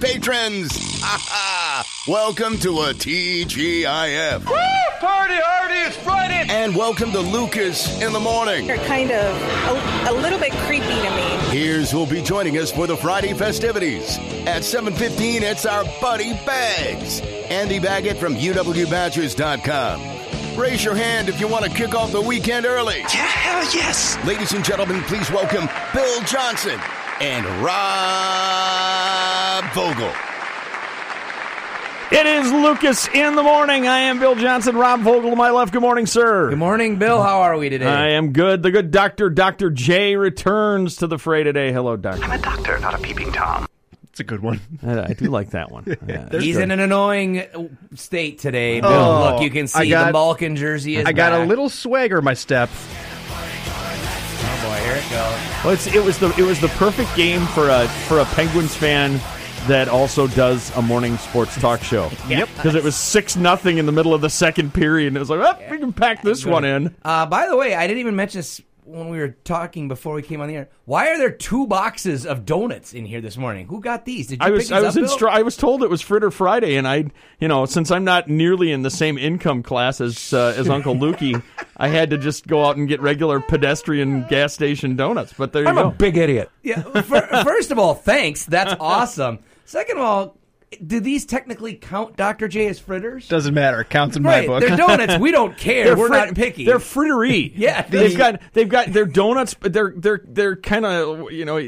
Patrons! welcome to a TGIF. Woo! Party hardy, it's Friday! And welcome to Lucas in the morning. You're kind of a, a little bit creepy to me. Here's who'll be joining us for the Friday festivities. At 7.15, it's our buddy Bags. Andy Baggot from UWBadgers.com. Raise your hand if you want to kick off the weekend early. Yeah, hell yes. Ladies and gentlemen, please welcome Bill Johnson and Rob Vogel. It is Lucas in the morning. I am Bill Johnson. Rob Vogel to my left. Good morning, sir. Good morning, Bill. How are we today? I am good. The good doctor, Dr. J, returns to the fray today. Hello, doctor. I'm a doctor, not a peeping Tom. It's a good one. I, I do like that one. Yeah, He's good. in an annoying state today, Bill. Oh, Look, you can see got- the Balkan jersey is I got a little swagger in my step. It. Well, it's, it was the it was the perfect game for a for a Penguins fan that also does a morning sports talk show. Yep. Because it was six nothing in the middle of the second period, and it was like, oh, we can pack this one in. Uh, by the way, I didn't even mention this when we were talking before we came on the air. Why are there two boxes of donuts in here this morning? Who got these? Did you I was pick I was up, Bill? instru- I was told it was Fritter Friday, and I you know since I'm not nearly in the same income class as uh, as Uncle Lukey, I had to just go out and get regular pedestrian gas station donuts. But there you I'm go. a big idiot. Yeah. fir- First of all, thanks. That's awesome. Second of all, do these technically count Dr. J as fritters? Doesn't matter. It counts in my book. they're donuts. We don't care. They're We're frit- not picky. They're frittery. Yeah, they've got they've got their donuts, but they're they're they're kind of you know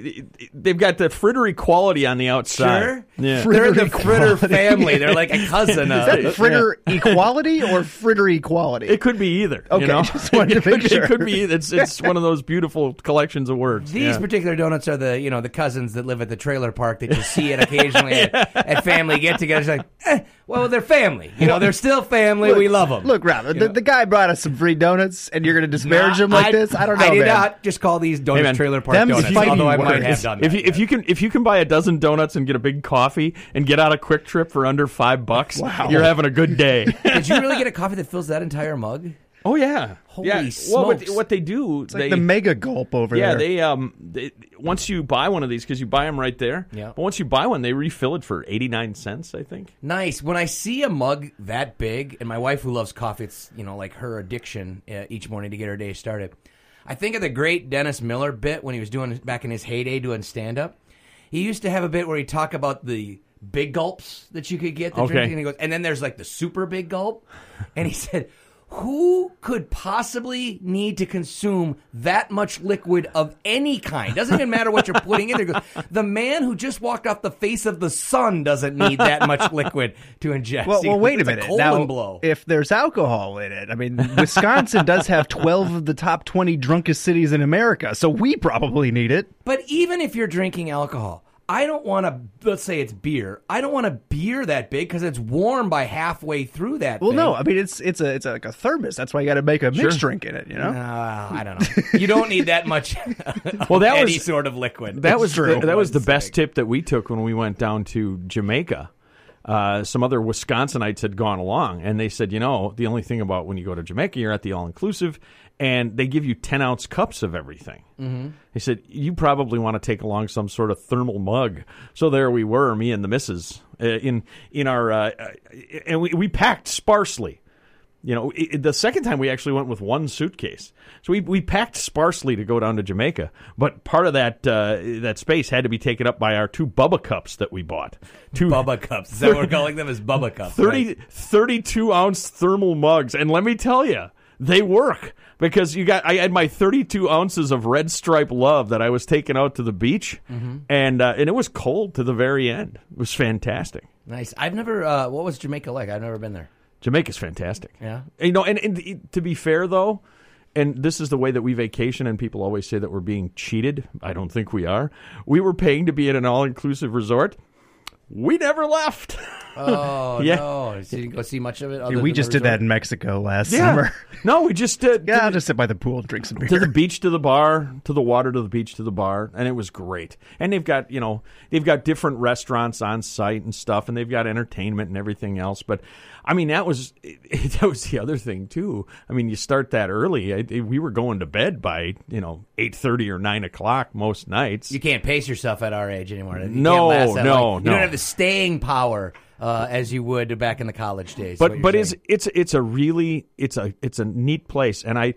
they've got the frittery quality on the outside. Sure. Yeah. They're the Fritter fritter equality. family. They're like a cousin Is that fritter equality or fritter equality? It could be either. Okay, you know? just wanted to it, could, make sure. it could be. It's it's one of those beautiful collections of words. These Yeah. particular donuts are the you know the cousins that live at the trailer park that you see it occasionally at, at family get-togethers. Like, eh, well, they're family. You know, they're still family. we love them. Look, Rob, the, the guy brought us some free donuts, and you're going to disparage him like this? I don't know, I did man. not just call these donuts man, trailer park them's donuts. Although I might have done that. If you, if you can if you can buy a dozen donuts and get a big coffee and get out a quick trip for under five bucks, Wow. you're having a good day. did you really get a coffee that fills that entire mug? Oh yeah, Holy yeah. Well, what, smokes. what they do, It's like the mega gulp over yeah, there. Yeah, they um, they, once you buy one of these because you buy them right there. Yeah. But once you buy one, they refill it for eighty nine cents, I think. Nice. When I see a mug that big, and my wife who loves coffee, it's you know like her addiction uh, each morning to get her day started. I think of the great Dennis Miller bit when he was doing back in his heyday doing stand up. He used to have a bit where he'd talk about the big gulps that you could get. The Okay. drinking, and he goes, and then there's like the super big gulp, and he said. Who could possibly need to consume that much liquid of any kind? Doesn't even matter what you're putting in there. The man who just walked off the face of the sun doesn't need that much liquid to ingest. well, well, wait a minute. colon now, blow. if there's alcohol in it, I mean, Wisconsin does have 12 of the top 20 drunkest cities in America, so we probably need it. But even if you're drinking alcohol, I don't want to. Let's say it's beer. I don't want a beer that big because it's warm by halfway through that. Well, thing. no, I mean it's it's a it's like a thermos. That's why you got to make a mixed drink in it. You know, Uh, I don't know. You don't need that much. Well, that any was- sort of liquid. That was true. the, that was the best sec. tip that we took when we went down to Jamaica. Uh, some other Wisconsinites had gone along, and they said, you know, the only thing about when you go to Jamaica, you're at the all inclusive, and they give you ten ounce cups of everything. Mm-hmm. They said you probably want to take along some sort of thermal mug. So there we were, me and the missus, uh, in in our, uh, uh, and we, we packed sparsely. You know, i the second time we actually went with one suitcase, so we we packed sparsely to go down to Jamaica. But part of that uh, that space had to be taken up by our two Bubba cups that we bought. Two Bubba cups. Is that what we're calling them? As Bubba cups. 30, right? 32 ounce thermal mugs, and let me tell you, they work because you got. I had my thirty two ounces of Red Stripe Love that I was taking out to the beach, Mm-hmm. and uh, and it was cold to the very end. It was fantastic. Nice. I've never. Uh, what was Jamaica like? I've never been there. Jamaica's fantastic. Yeah. You know, and, and to be fair though, and this is the way that we vacation, and people always say that we're being cheated. I don't think we are. We were paying to be at an all-inclusive resort. We never left. Oh Yeah. no! So you didn't go see much of it. other we just did that in Mexico last Yeah. summer. No, we just did. Yeah, I'll just sit by the pool and drink some beer. to the beach, to the bar, to the water, to the beach, to the bar, and it was great. And they've got you know they've got different restaurants on site and stuff, and they've got entertainment and everything else. But I mean that was that was the other thing too. I mean you start that early. I, we were going to bed by you know eight thirty or nine o'clock most nights. You can't pace yourself at our age anymore. You No, can't no. You don't have the staying power uh, as you would back in the college days. but but saying. is it's it's a really it's a it's a neat place and i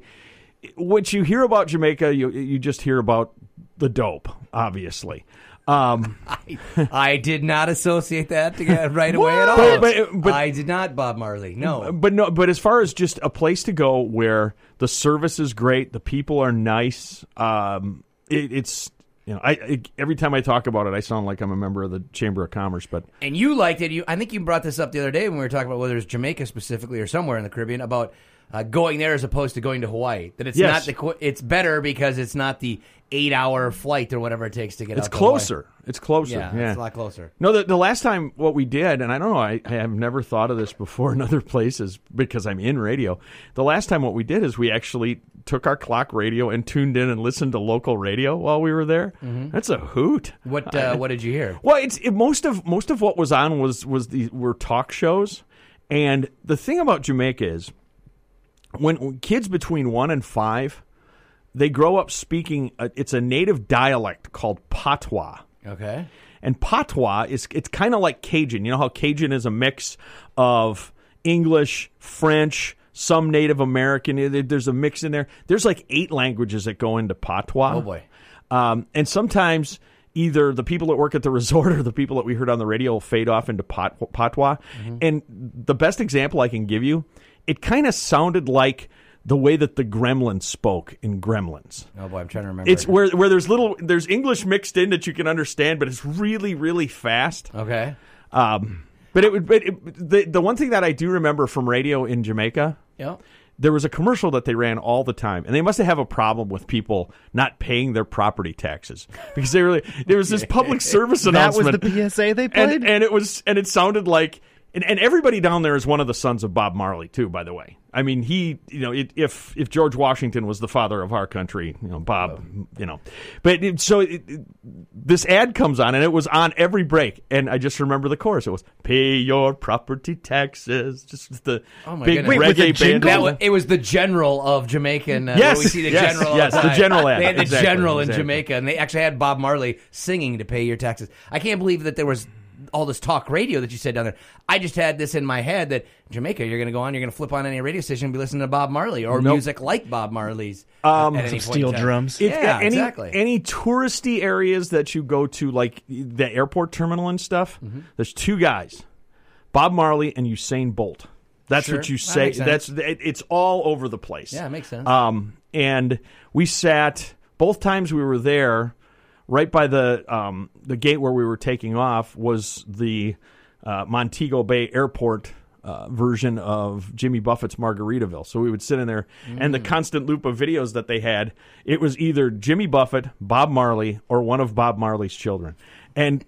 what you hear about jamaica you you just hear about the dope obviously um I did not associate that together right away at all. But- but- but- I did not, Bob Marley. No. but no but as far as just a place to go where the service is great the people are nice um it, it's you know I, I every time i talk about it i sound like i'm a member of the chamber of commerce but And you liked it. You, I think you brought this up the other day when we were talking about whether it's Jamaica specifically or somewhere in the Caribbean about uh, going there as opposed to going to Hawaii. That it's Yes. not the qu- it's better because it's not the eight hour flight or whatever it takes to get it's out to Hawaii. closer it's closer Yeah, yeah it's a lot closer. No, the, the last time what we did, and I don't know, I, I have never thought of this before in other places because I'm in radio. The last time what we did is we actually took our clock radio and tuned in and listened to local radio while we were there. That's a hoot. What uh, what did you hear? Well, it's it, most of most of what was on was was the were talk shows, and the thing about Jamaica is when, when kids between one and five, they grow up speaking. A, it's a native dialect called patois. Okay. And patois is it's kind of like Cajun. You know how Cajun is a mix of English, French, some Native American. There's a mix in there. There's like eight languages that go into patois. Oh, boy. Um, and sometimes either the people that work at the resort or the people that we heard on the radio will fade off into pat- patois. Mm-hmm. And the best example I can give you, it kind of sounded like the way that the Gremlins spoke in Gremlins. Oh boy, I'm trying to remember. It's where where there's little there's English mixed in that you can understand, but it's really really fast. okay. Um, but it would. But it, the the one thing that I do remember from radio in Jamaica, Yeah. there was a commercial that they ran all the time, and they must have a problem with people not paying their property taxes because they really there was this public service announcement. That was the PSA they played? and, and it was and it sounded like. And, and everybody down there is one of the sons of Bob Marley too. By the way, I mean he, you know, it, if if George Washington was the father of our country, you know, Bob, you know, but it, so it, this ad comes on and it was on every break, and I just remember the chorus. It was "Pay your property taxes," just the Oh my big goodness. Wait, reggae band. was, it was the general of Jamaican. Uh, Yes, we see the yes, general. yes, the general ad, They had the exactly, general in exactly. Jamaica, and they actually had Bob Marley singing to pay your taxes. I can't believe that there was all this talk radio that you said down there. I just had this in my head that Jamaica, you're going to go on, you're going to flip on any radio station and be listening to Bob Marley or Nope. music like Bob Marley's. Um, at any Some steel time. drums. It- Yeah, any, exactly. Any touristy areas that you go to, like the airport terminal and stuff, Mm-hmm. there's two guys, Bob Marley and Usain Bolt. That's Sure. what you say. makes sense. That's it, it's all over the place. Yeah, it makes sense. Um, and we sat both times we were there, right by the um, the gate where we were taking off was the uh, Montego Bay Airport. Uh, version of Jimmy Buffett's Margaritaville. So we would sit in there, and the Mm. constant loop of videos that they had, it was either Jimmy Buffett, Bob Marley, or one of Bob Marley's children. And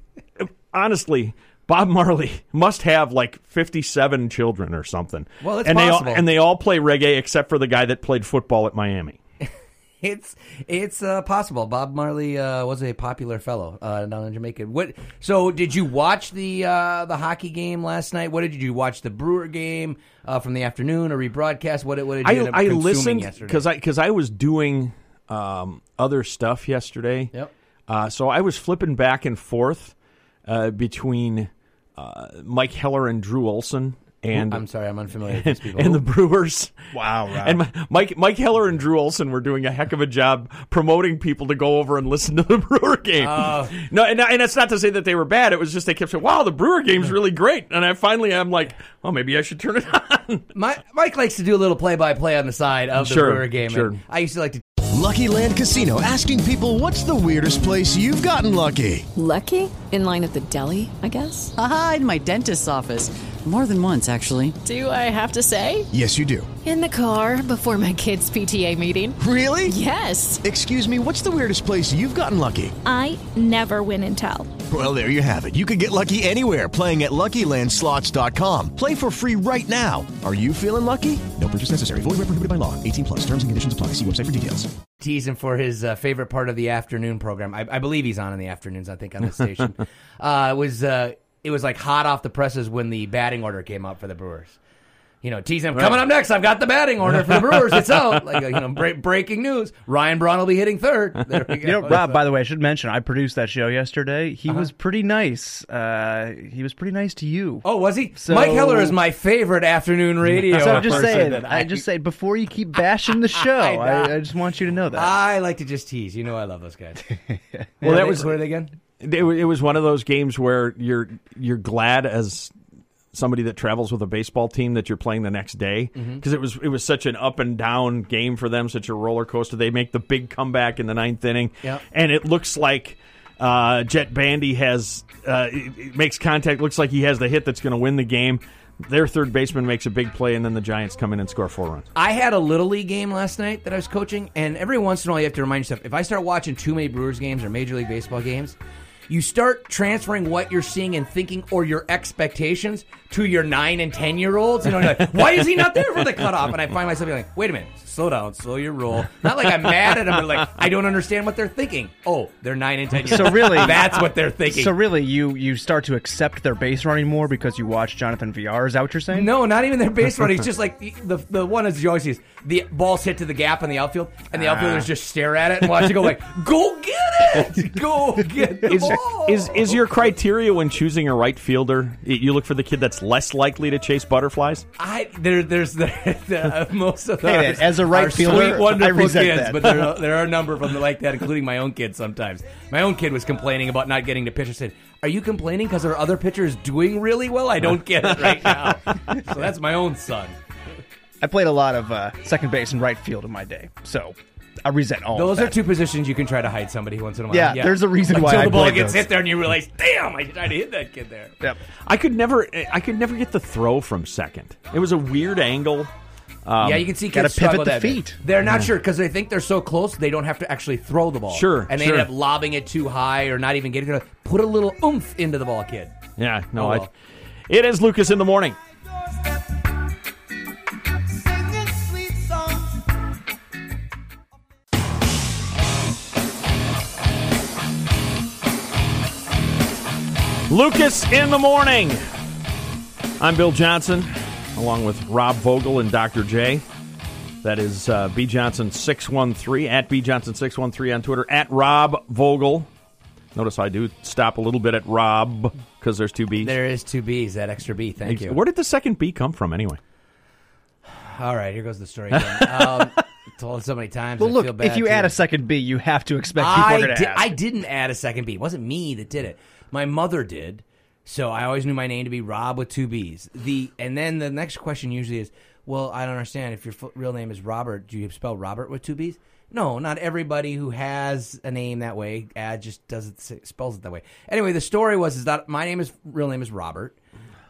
honestly, Bob Marley must have like 57 children or something. Well, it's and they all, possible. and they all play reggae except for the guy that played football at Miami. It's it's uh, possible. Bob Marley uh, was a popular fellow uh, down in Jamaica. What? So, did you watch the uh, the hockey game last night? What did you, do? you watch the Brewer game uh, from the afternoon or rebroadcast? What, what did you I, I listened because I because I was doing um, other stuff yesterday. Yep. Uh, so I was flipping back and forth uh, between uh, Mike Heller and Drew Olson and I'm sorry, I'm unfamiliar with these people. and the Brewers. Wow, Rob. And Mike Mike Heller and Drew Olson were doing a heck of a job promoting people to go over and listen to the Brewer game. Oh. No, and, and it's not to say that they were bad. It was just they kept saying, "Wow, the Brewer game's really great." And I finally I'm like, "Oh, maybe I should turn it on." My, Mike likes to do a little play by play on the side of the Sure, Brewer game. sure. and I used to like to. Lucky Land Casino asking people what's the weirdest place you've gotten lucky? Lucky? In line at the deli, I guess? Haha, in my dentist's office. More than once, actually. Do I have to say? Yes, you do. In the car before my kids' PTA meeting. Really? Yes. Excuse me, what's the weirdest place you've gotten lucky? I never win and tell. Well, there you have it. You can get lucky anywhere playing at LuckyLandSlots.com. Play for free right now. Are you feeling lucky? No purchase necessary. Void where prohibited by law. 18 plus. Terms and conditions apply. See website for details. tease him for his uh, favorite part of the afternoon program. I, I believe he's on in the afternoons. I think on the station. uh, it was uh, it was like hot off the presses when the batting order came out for the Brewers. You know, tease him. Coming up next, I've got the batting order for the Brewers. It's out. Like uh, you know, bre- breaking news: Ryan Braun will be hitting third. There we go. You know, Rob. So- By the way, I should mention I produced that show yesterday. He Uh-huh. was pretty nice. Uh, he was pretty nice to you. Oh, was he? So- Mike Heller is my favorite afternoon radio. So I'm just person saying. that I just say before you keep bashing the show, I. I, I just want you to know that. I like to just tease. You know, I love those guys. Well, that was who are they again? It, it was one of those games where you're you're glad as somebody that travels with a baseball team that you're playing the next day Mm-hmm. because it was it was such an up and down game for them, such a roller coaster. They make the big comeback in the ninth inning, Yep. and it looks like uh, Jett Bandy has uh, it, it makes contact. Looks like he has the hit that's going to win the game. Their third baseman makes a big play, and then the Giants come in and score four runs. I had a little league game last night that I was coaching, and every once in a while you have to remind yourself if I start watching too many Brewers games or Major League Baseball games, you start transferring what you're seeing and thinking or your expectations to your nine and ten year olds. You know, like, why is he not there for the cutoff? And I find myself being like, wait a minute, slow down, slow your roll. Not like I'm mad at them, but like I don't understand what they're thinking. Oh, they're nine and ten years So really, that's what they're thinking. So really, you you start to accept their base running more because you watch Jonathan Villar. Is that what you're saying? No, not even their base running. It's just like the, the the one as you always see is the ball's hit to the gap in the outfield, and the ah. outfielders just stare at it and watch it go like, "Go get it! Go get the Is, ball!" is is your criteria when choosing a right fielder? You look for the kid that's less likely to chase butterflies. I there there's the, the, uh, most of Hey, as a right fielder, sweet, wonderful I kids, that. but there are, there are a number of them like that, including my own kids. Sometimes my own kid was complaining about not getting to pitch. I said, "Are you complaining because there are other pitchers doing really well? I don't get it right now." so that's my own son. I played a lot of uh, second base and right field in my day, so I resent all. Those of are two positions you can try to hide somebody once in a while. Yeah, there's a reason why Until I the ball played gets those. hit there and you realize, damn, I tried to hit that kid there. Yep. I could never I could never get the throw from second. It was a weird angle. Um, yeah, you can see kids struggle that bit. feet. They're not sure because they think they're so close they don't have to actually throw the ball. Sure, and they sure. end up lobbing it too high or not even getting it. Put a little oomph into the ball, kid. Yeah, no, Oh, I, it is Lucas in the morning. Lucas in the morning. I'm Bill Johnson, along with Rob Vogel and Dr. J. That is uh, B Johnson six one three at B Johnson six one three on Twitter at Rob Vogel. Notice I do stop a little bit at Rob because there's two B's. There is two B's, that extra B. Thank you. Where did the second B come from anyway? All right, here goes the story again. um, told it so many times. Well, I look, feel bad if you too. add a second B, you have to expect people I, are going to di- ask. I didn't add a second B. It wasn't me that did it. My mother did. So I always knew my name to be Rob with two B's. The and then the next question usually is, well, I don't understand. If your f- real name is Robert, do you spell Robert with two B's? No, not everybody who has a name that way uh, just does it spells it that way. Anyway, the story was is that my name is real name is Robert.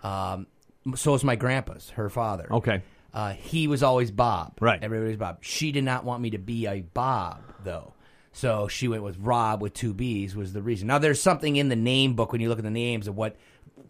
Um, so is my grandpa's, her father. Okay. Uh, he was always Bob. Right. Everybody's Bob. She did not want me to be a Bob, though. So she went with Rob with two B's was the reason. Now there's something in the name book when you look at the names of what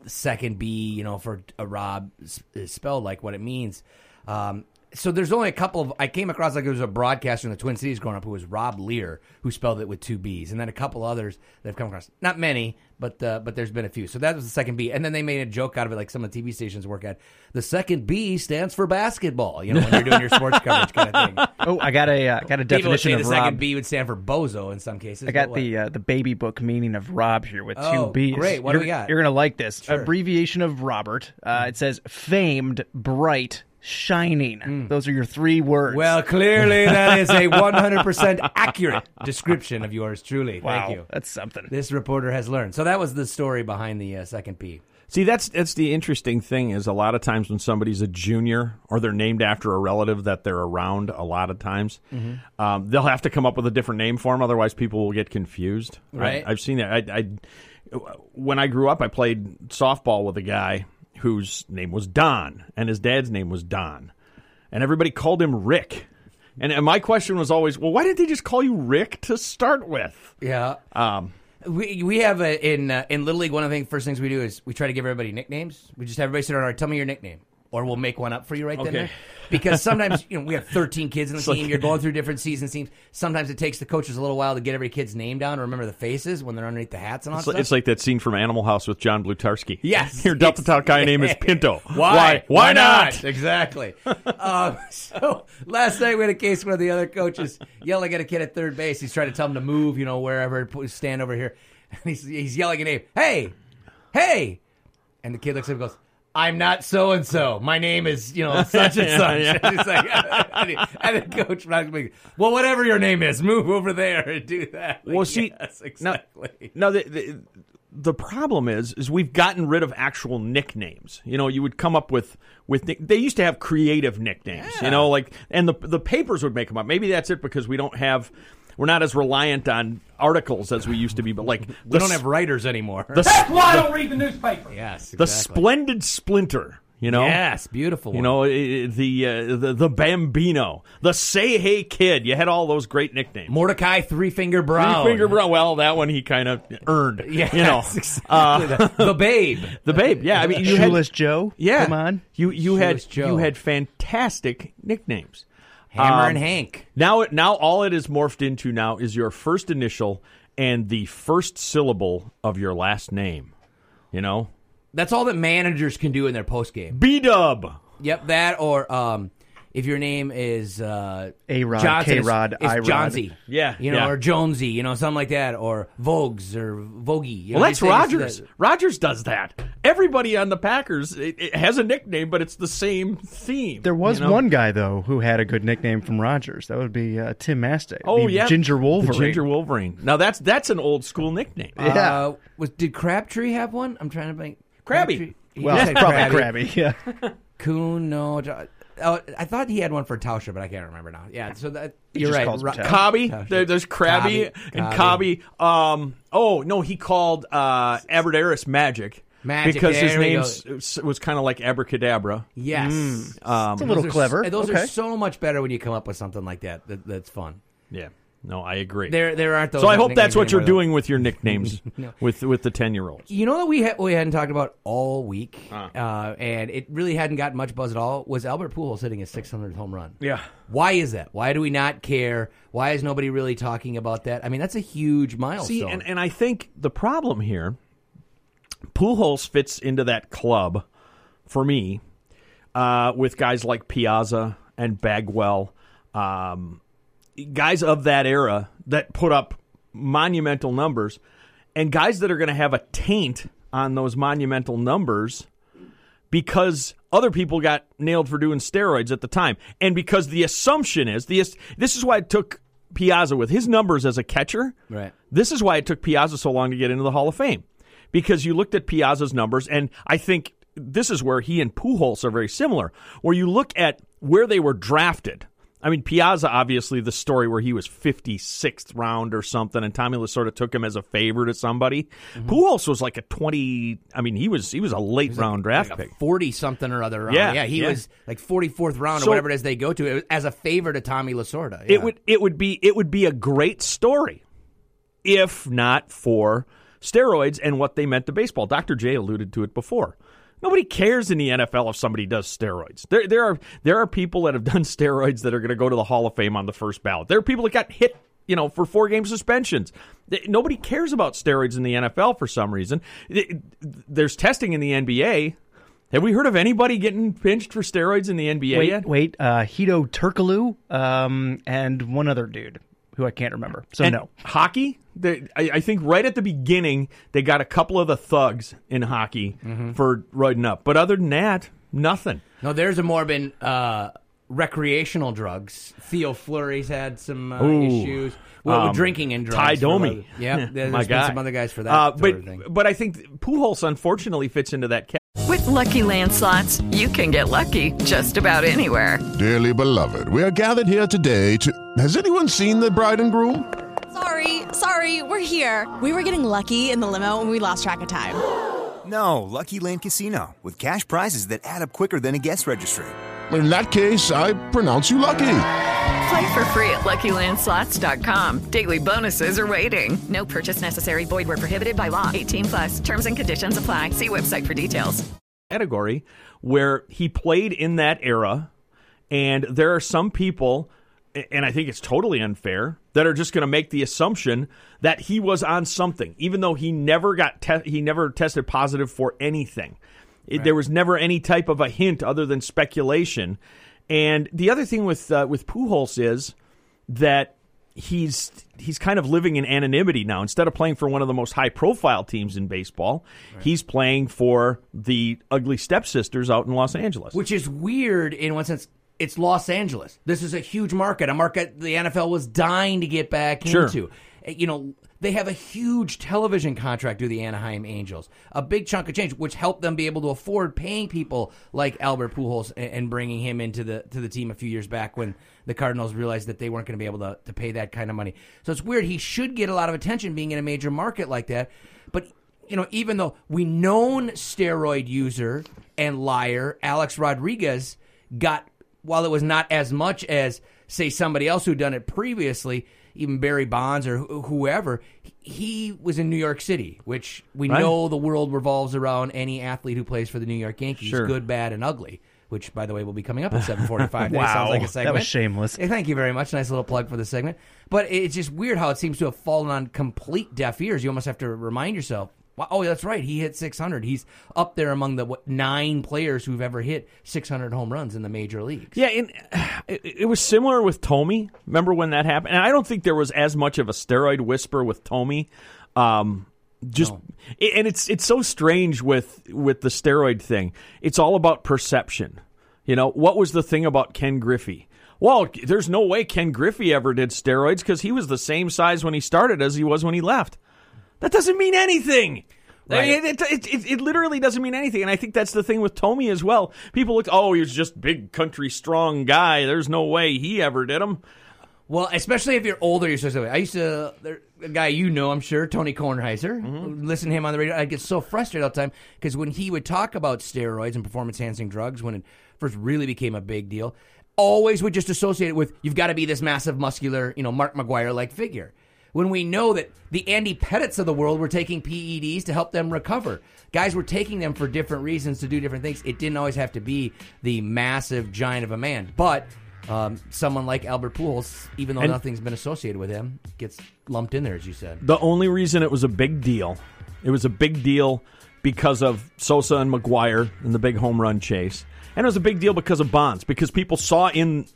second B, you know, for a Rob is spelled like what it means. Um, so there's only a couple of I came across like there was a broadcaster in the Twin Cities growing up who was Robb Leer who spelled it with two B's, and then a couple others that I've come across. Not many, but uh, but there's been a few. So that was the second B, and then they made a joke out of it, like some of the TV stations work at. The second B stands for basketball. You know, when you're doing your sports coverage kind of thing. oh, I got a uh, got a definition say of the second B would stand for bozo in some cases. I got the uh, the baby book meaning of Rob here with Oh, two B's. great. What do you're, we got? You're gonna like this Sure. abbreviation of Robert. Uh, it says famed, bright, shining. Those are your three words. Well, clearly that is a 100% accurate description of yours truly. wow, Thank you. that's something. This reporter has learned. So that was the story behind the uh, second P. See, that's that's the interesting thing is a lot of times when somebody's a junior or they're named after a relative that they're around a lot of times, Mhm. um, they'll have to come up with a different name for them. Otherwise, people will get confused. Right. I, have seen that. I, I when I grew up, I played softball with a guy whose name was Don, and his dad's name was Don, and everybody called him Rick. And, and my question was always, well, why didn't they just call you Rick to start with? Yeah. Um, We we have a, in uh, in little league. One of the first things we do is we try to give everybody nicknames. We just have everybody sit around. Tell me your nickname, or we'll make one up for you right then. Okay. there. Because sometimes you know we have 13 kids in the It's team. like- You're going through different season teams. Sometimes it takes the coaches a little while to get every kid's name down, remember the faces when they're underneath the hats and all It's that like, stuff. it's like that scene from Animal House with John Blutarsky. Yes. Your Delta Town guy name is Pinto. Why? Why? Why not? Exactly. um, so last night we had a case where the other coaches yelling at a kid at third base. He's trying to tell him to move, you know, wherever, stand over here. And he's, he's yelling a name. Hey, hey. And the kid looks up and goes, I'm not so and so. My name is, you know, such and such. yeah. He's like, and, he- and the coach, like, well, whatever your name is, move over there and do that. Like, Well, see, yes, exactly. now the, the the problem is, is we've gotten rid of actual nicknames. You know, you would come up with with they used to have creative nicknames. You know, like and the the papers would make them up. Maybe that's it because we don't have. We're not as reliant on articles as we used to be, but like we don't have writers anymore. The, That's why I don't read the newspaper. Yes, the splendid splinter. You know, Yes, beautiful. You one. know, i- i- the uh, the the Bambino, the Say Hey Kid. You had all those great nicknames. Mordecai Three Finger Brown. Three Finger Brown. Well, that one he kind of earned. Yes, you know, exactly. Uh, the, the Babe. the Babe. Yeah, I mean, you had, Shoeless Joe. yeah, Come on. You you had Joe. you had fantastic nicknames. Hammer Um, and Hank. Now, it now all it is morphed into now is your first initial and the first syllable of your last name. You know, That's all that managers can do in their post game. B Dub. Yep, that or um, if your name is uh, A-Rod, Johnson, K-Rod, I-Rod. Johnsy. Yeah, you know, yeah. or Jonesy, you know, something like that, or Vogues or Vogie. You Well, know, that's Rodgers. that- Rodgers does that. Everybody on the Packers it, it has a nickname, but it's the same theme. There was you know? one guy though who had a good nickname from Rodgers. That would be uh, Tim Masthay. Oh the yeah, Ginger Wolverine. The Ginger Wolverine. Now that's that's an old school nickname. Uh, was did Crabtree have one? I'm trying to think. Krabby. He Well, said probably Krabby. Yeah. Kuhn, no. Jo- Oh, I thought he had one for Tauscher, but I can't remember now. Yeah, so that He you're right. calls him Ro- Tauscher. Cobby. There, there's Krabby Cobby, and Cobby. Cobby. Um. Oh no, he called uh, Aberdaris Magic. Magic, because his there name s- was kind of like abracadabra. Yes. Um, It's a little Those are- clever. Those Okay. are so much better when you come up with something like that. that that's fun. yeah. No, I agree. There, there aren't those. so I hope that's what you're doing with your nicknames No. with with the ten year olds. You know that we ha- we hadn't talked about all week, Uh. uh, and it really hadn't gotten much buzz at all. Was Albert Pujols hitting his 600th home run? Yeah. Why is that? Why do we not care? Why is nobody really talking about that? I mean, that's a huge milestone. See, and, and I think the problem here, Pujols fits into that club for me uh, with guys like Piazza and Bagwell, um, guys of that era that put up monumental numbers, and guys that are going to have a taint on those monumental numbers because other people got nailed for doing steroids at the time, and because the assumption is the this is why it took Piazza with his numbers as a catcher. Right. This is why it took Piazza so long to get into the Hall of Fame because you looked at Piazza's numbers, and I think this is where he and Pujols are very similar. Where you look at where they were drafted. I mean, Piazza, obviously, the story where he was 56th round or something, and Tommy Lasorda took him as a favor to somebody. Mm-hmm. Pujols was like a 20. I mean, he was he was a late round draft pick. forty something or other. Round. Yeah, yeah, he yeah. was like forty fourth round So- or whatever it is they go to it as a favor to Tommy Lasorda. It would it would be it would be a great story if not for steroids and what they meant to baseball. Dr. J alluded to it before. Nobody cares in the NFL if somebody does steroids. There there are there are people that have done steroids that are going to go to the Hall of Fame on the first ballot. There are people that got hit, you know, for four game suspensions. Nobody cares about steroids in the NFL for some reason. There's testing in the NBA. Have we heard of anybody getting pinched for steroids in the NBA Wait, yet? wait. Uh, Hedo Turkoglu um, and one other dude who I can't remember. So And no. hockey. They, I, I think right at the beginning they got a couple of the thugs in hockey Mm-hmm. for riding up, but other than that, nothing. No, there's a more been uh, recreational drugs. Theo Fleury's had some uh, Ooh. issues. Well, Um, drinking and drugs. Ty for Domi. other- Yeah, there's My been guy. some other guys for that Uh, sort but of thing. but I think Pujols unfortunately fits into that category. With Lucky Land slots, you can get lucky just about anywhere. Dearly beloved, we are gathered here today to. Has anyone seen the bride and groom? Sorry, sorry, we're here. We were getting lucky in the limo and we lost track of time. No, Lucky Land Casino, with cash prizes that add up quicker than a guest registry. In that case, I pronounce you lucky. Play for free at LuckyLandSlots.com. Daily bonuses are waiting. No purchase necessary. Void where prohibited by law. 18 plus. Terms and conditions apply. See website for details. category where he played in that era, and there are some people, and I think it's totally unfair, that are just going to make the assumption that he was on something, even though he never got te- he never tested positive for anything. It- There was never any type of a hint other than speculation. And the other thing with uh, with Pujols is that he's he's kind of living in anonymity now. Instead of playing for one of the most high profile teams in baseball, he's playing for the ugly stepsisters out in Los Angeles. Which is weird in one sense. It's Los Angeles. This is a huge market, a market the NFL was dying to get back Sure. into. Uh, You know, they have a huge television contract with the Anaheim Angels, a big chunk of change, which helped them be able to afford paying people like Albert Pujols and, and bringing him into the to the team a few years back when the Cardinals realized that they weren't going to be able to, to pay that kind of money. So it's weird. He should get a lot of attention being in a major market like that, but you know, even though we known steroid user and liar Alex Rodriguez got, while it was not as much as say somebody else who'd done it previously, even Barry Bonds or wh- whoever, he was in New York City, which we Right. know the world revolves around any athlete who plays for the New York Yankees, Sure. good, bad, and ugly. Which, by the way, will be coming up at seven forty-five. Wow. sounds like a segment. That was shameless. Hey, thank you very much. Nice little plug for the segment. But it's just weird how it seems to have fallen on complete deaf ears. You almost have to remind yourself, wow, oh, that's right. He hit 600. He's up there among the what, nine players who've ever hit 600 home runs in the major leagues. Yeah, and it, it was similar with Thome. Remember when that happened? And I don't think there was as much of a steroid whisper with Thome. Um, just it- and it's it's so strange with with the steroid thing. It's all about perception. You know, what was the thing about Ken Griffey? Well, there's no way Ken Griffey ever did steroids because he was the same size when he started as he was when he left. That doesn't mean anything. I mean, it, it, it, it literally doesn't mean anything. And I think that's the thing with Thome as well. People look, oh, he's just big country strong guy. There's no way he ever did them. Well, especially if you're older, you're to. I used to, there, a guy you know, I'm sure, Tony Kornheiser. Mm-hmm. Listen to him on the radio. I get so frustrated all the time because when he would talk about steroids and performance enhancing drugs, when it first really became a big deal, always would just associate it with you've got to be this massive, muscular, you know, Mark McGwire like figure. When we know that the Andy Pettittes of the world were taking PEDs to help them recover, guys were taking them for different reasons to do different things. It didn't always have to be the massive giant of a man, but um, someone like Albert Pujols, even though And- nothing's been associated with him, gets lumped in there, as you said. The only reason it was a big deal, it was a big deal because of Sosa and McGwire and the big home run chase. And it was a big deal because of Bonds, because people saw in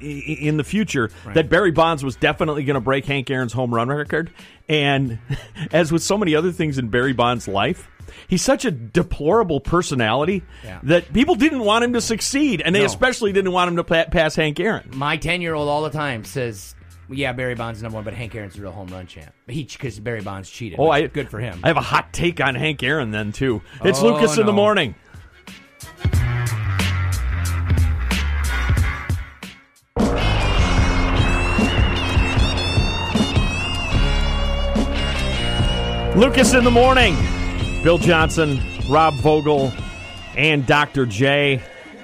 in the future that Barry Bonds was definitely going to break Hank Aaron's home run record. And as with so many other things in Barry Bonds' life, he's such a deplorable personality Yeah. that people didn't want him to succeed, and they No. especially didn't want him to pass Hank Aaron. My ten-year-old all the time says, "Yeah, Barry Bonds is number one, but Hank Aaron's the real home run champ." He because Barry Bonds cheated. Oh, I good for him. I have a hot take on Hank Aaron then too. It's Oh, Lucas in the morning. Lucas in the morning. Bill Johnson, Rob Vogel, and Dr. J.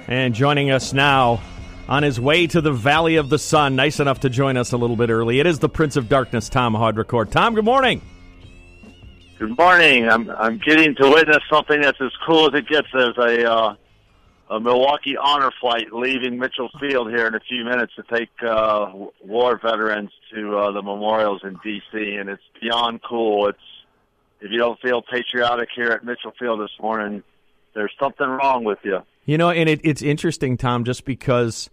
And joining us now on his way to the Valley of the Sun, nice enough to join us a little bit early. It is the Prince of Darkness, Tom Haudricourt. Tom, good morning. Good morning. I'm I'm getting to witness something that's as cool as it gets. There's a uh, a Milwaukee honor flight leaving Mitchell Field here in a few minutes to take uh, war veterans to uh, the memorials in D.C. and it's beyond cool. It's if you don't feel patriotic here at Mitchell Field this morning, there's something wrong with you. You know, and it, it's interesting, Tom, just because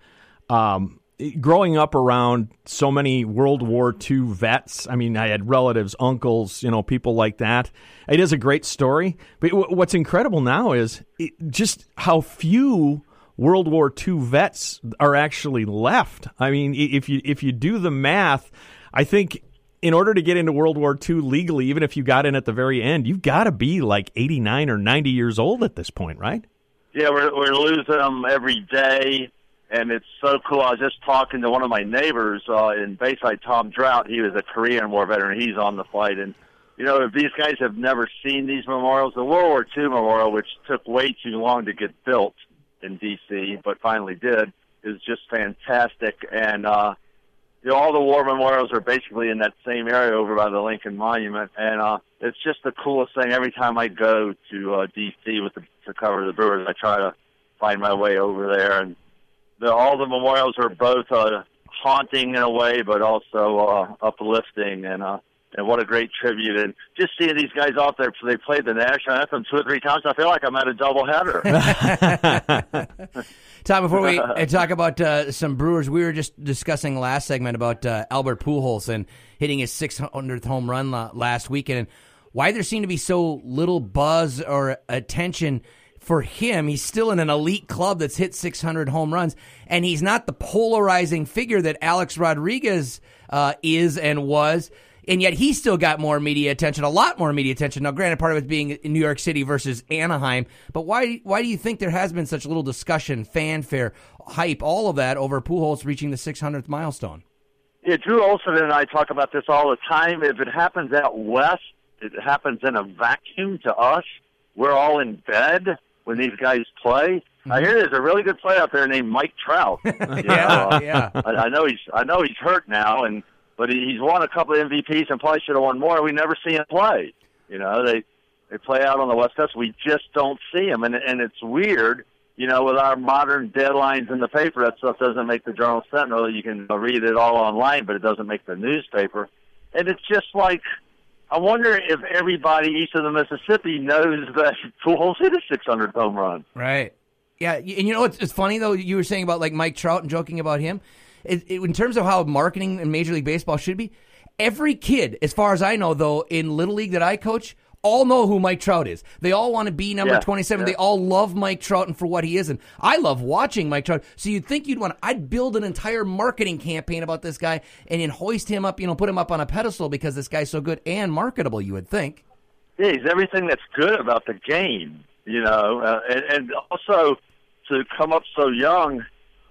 um, growing up around so many World War II vets, I mean, I had relatives, uncles, you know, people like that. It is a great story. But w- what's incredible now is it, just how few World War II vets are actually left. I mean, if you if you do the math, I think in order to get into World War II legally, even if you got in at the very end, you've got to be like 89 or 90 years old at this point, right? Yeah, we're we're losing them every day, and it's so cool. I was just talking to one of my neighbors uh, in Bayside, Tom Drought. He was a Korean War veteran. He's on the flight, and you know, if these guys have never seen these memorials, the World War II memorial, which took way too long to get built in D.C., but finally did, is just fantastic. And uh, you know, all the war memorials are basically in that same area over by the Lincoln Monument, and uh, it's just the coolest thing. Every time I go to uh, D.C. with the, to cover the Brewers, I try to find my way over there, and the, all the memorials are both uh, haunting in a way, but also uh, uplifting, and uh, and what a great tribute! And just seeing these guys out there, they played the national anthem two or three times. I feel like I'm at a doubleheader. Tom, before we uh, talk about uh, some Brewers, we were just discussing last segment about uh, Albert Pujols and hitting his 600th home run la- last weekend, and why there seemed to be so little buzz or attention for him. He's still in an elite club that's hit 600 home runs, and he's not the polarizing figure that Alex Rodriguez uh, is and was. And yet he still got more media attention, a lot more media attention. Now, granted, part of it being in New York City versus Anaheim, but why why do you think there has been such little discussion, fanfare, hype, all of that over Pujols reaching the 600th milestone? Yeah, Drew Olson and I talk about this all the time. If it happens out west, it happens in a vacuum to us. We're all in bed when these guys play. I hear there's a really good player out there named Mike Trout. Know, uh, yeah. I, I know he's I know he's hurt now, and but he- he's won a couple of MVPs and probably should have won more. We never see him play. You know, they they play out on the West Coast. We just don't see him, and and it's weird. You know, with our modern deadlines in the paper, that stuff doesn't make the Journal Sentinel. You can read it all online, but it doesn't make the newspaper. And it's just like I wonder if everybody east of the Mississippi knows that Pujols hit a 600 home run. Right. Yeah, and you know what's it's funny though? You were saying about like Mike Trout and joking about him. It, it, in terms of how marketing in Major League Baseball should be, every kid, as far as I know, though, in Little League that I coach, all know who Mike Trout is. They all want to be number Yeah, 27. yeah. They all love Mike Trout and for what he is. And I love watching Mike Trout. So you'd think you'd want I'd build an entire marketing campaign about this guy and then hoist him up, you know, put him up on a pedestal because this guy's so good and marketable, you would think. Yeah, he's everything that's good about the game, you know, uh, and, and also to come up so young.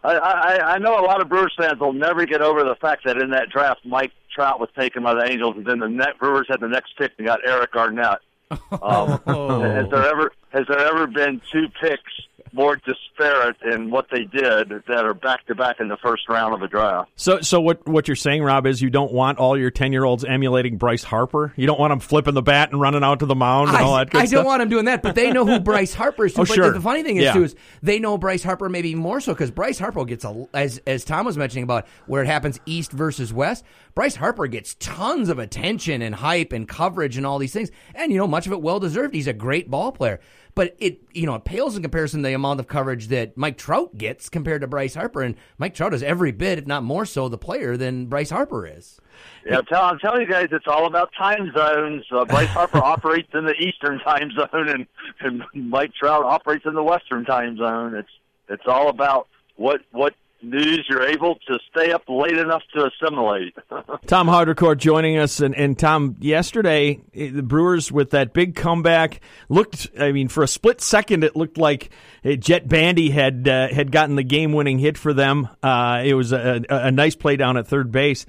I, I, I know a lot of Brewers fans will never get over the fact that in that draft, Mike Trout was taken by the Angels, and then the net Brewers had the next pick and got Eric Arnett. Um, Has there ever has there ever been two picks more disparate in what they did that are back to back in the first round of the draft? So, so what what you're saying, Rob, is you don't want all your ten year olds emulating Bryce Harper. You don't want them flipping the bat and running out to the mound and all that. Good I stuff? don't want them doing that, but they know who Bryce Harper is. Too. Oh, but sure. the funny thing is Yeah. too is they know Bryce Harper maybe more so because Bryce Harper gets a as as Tom was mentioning about where it happens east versus west. Bryce Harper gets tons of attention and hype and coverage and all these things, and you know much of it well deserved. He's a great ball player, but it you know it pales in comparison to the amount of coverage that Mike Trout gets compared to Bryce Harper, and Mike Trout is every bit, if not more so, the player than Bryce Harper is. Yeah, I'm, tell, I'm telling you guys, it's all about time zones. Uh, Bryce Harper operates in the Eastern time zone, and, and Mike Trout operates in the Western time zone. It's it's all about what what news you're able to stay up late enough to assimilate. Tom Haudricourt joining us, and, and Tom, yesterday eh, the Brewers with that big comeback looked. I mean, for a split second, it looked like eh, Jett Bandy had uh, had gotten the game winning hit for them. Uh, it was a, a, a nice play down at third base.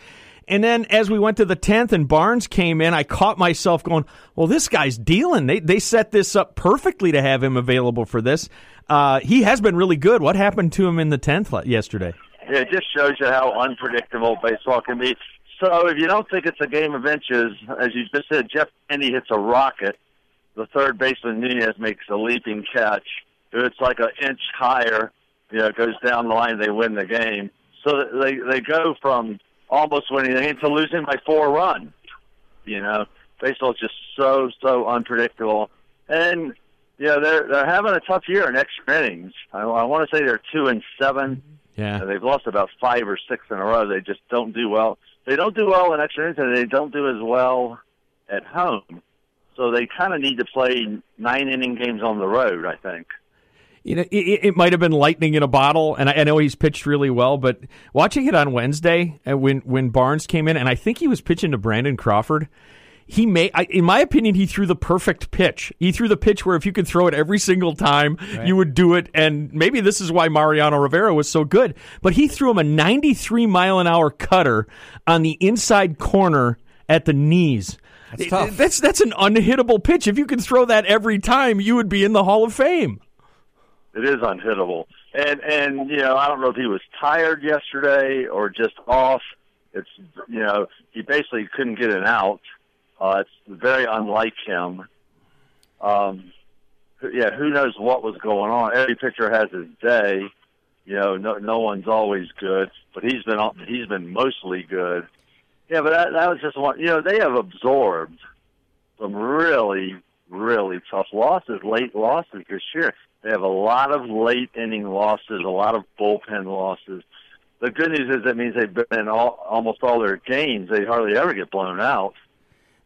And then as we went to the 10th and Barnes came in, I caught myself going, well, this guy's dealing. They, they set this up perfectly to have him available for this. Uh, he has been really good. What happened to him in the 10th yesterday? Yeah, it just shows you how unpredictable baseball can be. So if you don't think it's a game of inches, as you just said, Jeff Kennedy hits a rocket. The third baseman Nunez makes a leaping catch. If it's like an inch higher, you know, it goes down the line, they win the game. So they they go from almost winning the game to losing by four runs. You know, baseball is just so so unpredictable, and you know they're they're having a tough year in extra innings. I, I want to say they're two and seven. Yeah. They've lost about five or six in a row. They just don't do well. They don't do well in extra innings, and they don't do as well at home. So they kind of need to play nine inning games on the road. I think. You know, it, it might have been lightning in a bottle, and I, I know he's pitched really well. But watching it on Wednesday, uh, when when Barnes came in, and I think he was pitching to Brandon Crawford, he may, I, in my opinion, he threw the perfect pitch. He threw the pitch where if you could throw it every single time, Right. you would do it. And maybe this is why Mariano Rivera was so good. But he threw him a 93 mile an hour cutter on the inside corner at the knees. That's tough. That's that's an unhittable pitch. If you could throw that every time, you would be in the Hall of Fame. It is unhittable. And and you know, I don't know if he was tired yesterday or just off. It's you know, he basically couldn't get an out. Uh, it's very unlike him. Um, yeah, who knows what was going on? Every pitcher has his day. You know, no no one's always good, but he's been he's been mostly good. Yeah, but that, that was just one. You know, they have absorbed some really, really tough losses, late losses this year. They have a lot of late inning losses, a lot of bullpen losses. The good news is that means they've been in all, almost all their games. They hardly ever get blown out.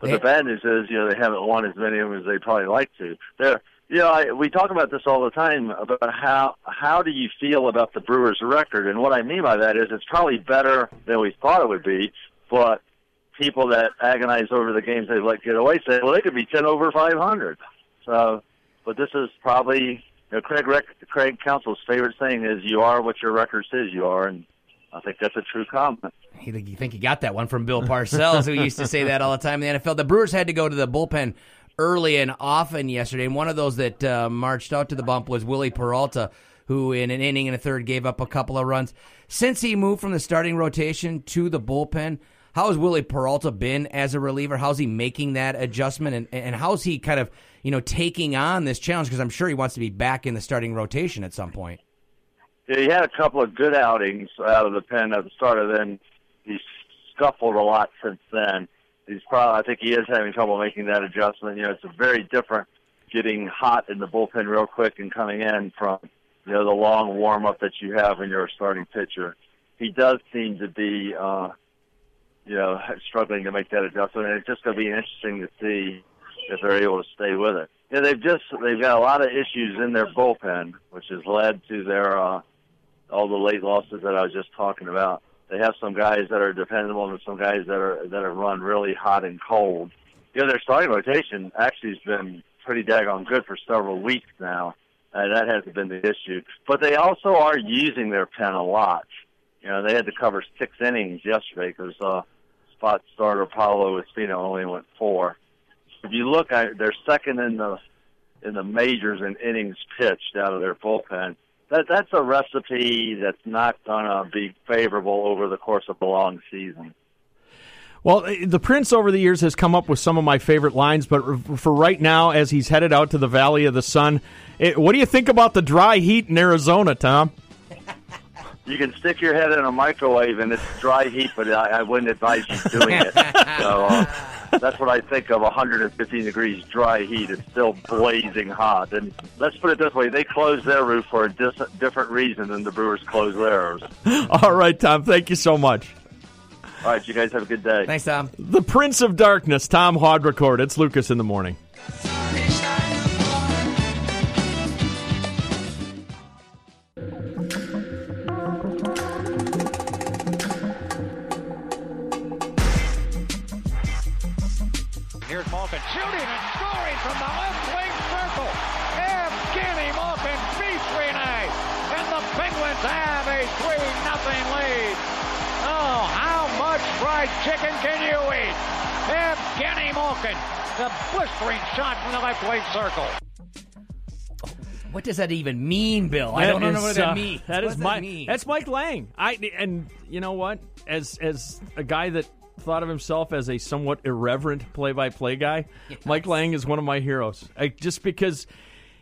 But the bad news is, you know, they haven't won as many of them as they probably like to. They're, you know, I, we talk about this all the time about how how do you feel about the Brewers' record, and what I mean by that is it's probably better than we thought it would be, but people that agonize over the games they let get away say, well, they could be ten over five hundred. So, but this is probably know, Craig Rec- Craig Counsell's favorite saying is, "You are what your record says you are," and I think that's a true comment. You think, you think he got that one from Bill Parcells, who used to say that all the time in the NFL. The Brewers had to go to the bullpen early and often yesterday, and one of those that uh, marched out to the bump was Wily Peralta, who in an inning and a third gave up a couple of runs. Since he moved from the starting rotation to the bullpen, how has Wily Peralta been as a reliever? How's he making that adjustment, and, and how's he kind of you know taking on this challenge? Because I'm sure he wants to be back in the starting rotation at some point. Yeah, he had a couple of good outings out of the pen at the start, and then he's scuffled a lot since then. He's probably, I think he is having trouble making that adjustment. You know, it's a very different getting hot in the bullpen real quick and coming in from, you know, the long warm up that you have when you're a starting pitcher. He does seem to be, uh, you know, struggling to make that adjustment, and it's just going to be interesting to see if they're able to stay with it. Yeah, they've just they've got a lot of issues in their bullpen, which has led to their uh, all the late losses that I was just talking about. They have some guys that are dependable and some guys that are that have run really hot and cold. You know, their starting rotation actually has been pretty daggone good for several weeks now. Uh, that hasn't been the issue. But they also are using their pen a lot. You know, they had to cover six innings yesterday because uh, spot starter Paolo Espino only went four. If you look, I, they're second in the in the majors in innings pitched out of their bullpen. That that's a recipe that's not gonna be favorable over the course of a long season. Well, eh, the Prince over the years has come up with some of my favorite lines, but for right now, as he's headed out to the Valley of the Sun, eh, what do you think about the dry heat in Arizona, Tom? You can stick your head in a microwave and it's dry heat, but I, I wouldn't advise you doing it. so uh, that's what I think of 115 degrees dry heat. It's still blazing hot. And let's put it this way: they closed their roof for a dis- different reason than the Brewers closed theirs. All right, Tom, thank you so much. All right, you guys have a good day. Thanks, Tom. The Prince of Darkness, Tom Haudricourt. It's Lucas in the morning. Shooting and scoring from the left wing circle. Evgeny Malkin beats Rinne, and the Penguins have a 3 nothing lead. Oh, how much fried chicken can you eat? Evgeny Malkin, the blistering shot from the left wing circle. What does that even mean, Bill? I don't know what that uh, means. That What is does my, that mean? That's Mike Lang. I and you know what? As as a guy that thought of himself as a somewhat irreverent play-by-play guy, Mike Lang is one of my heroes. I, just because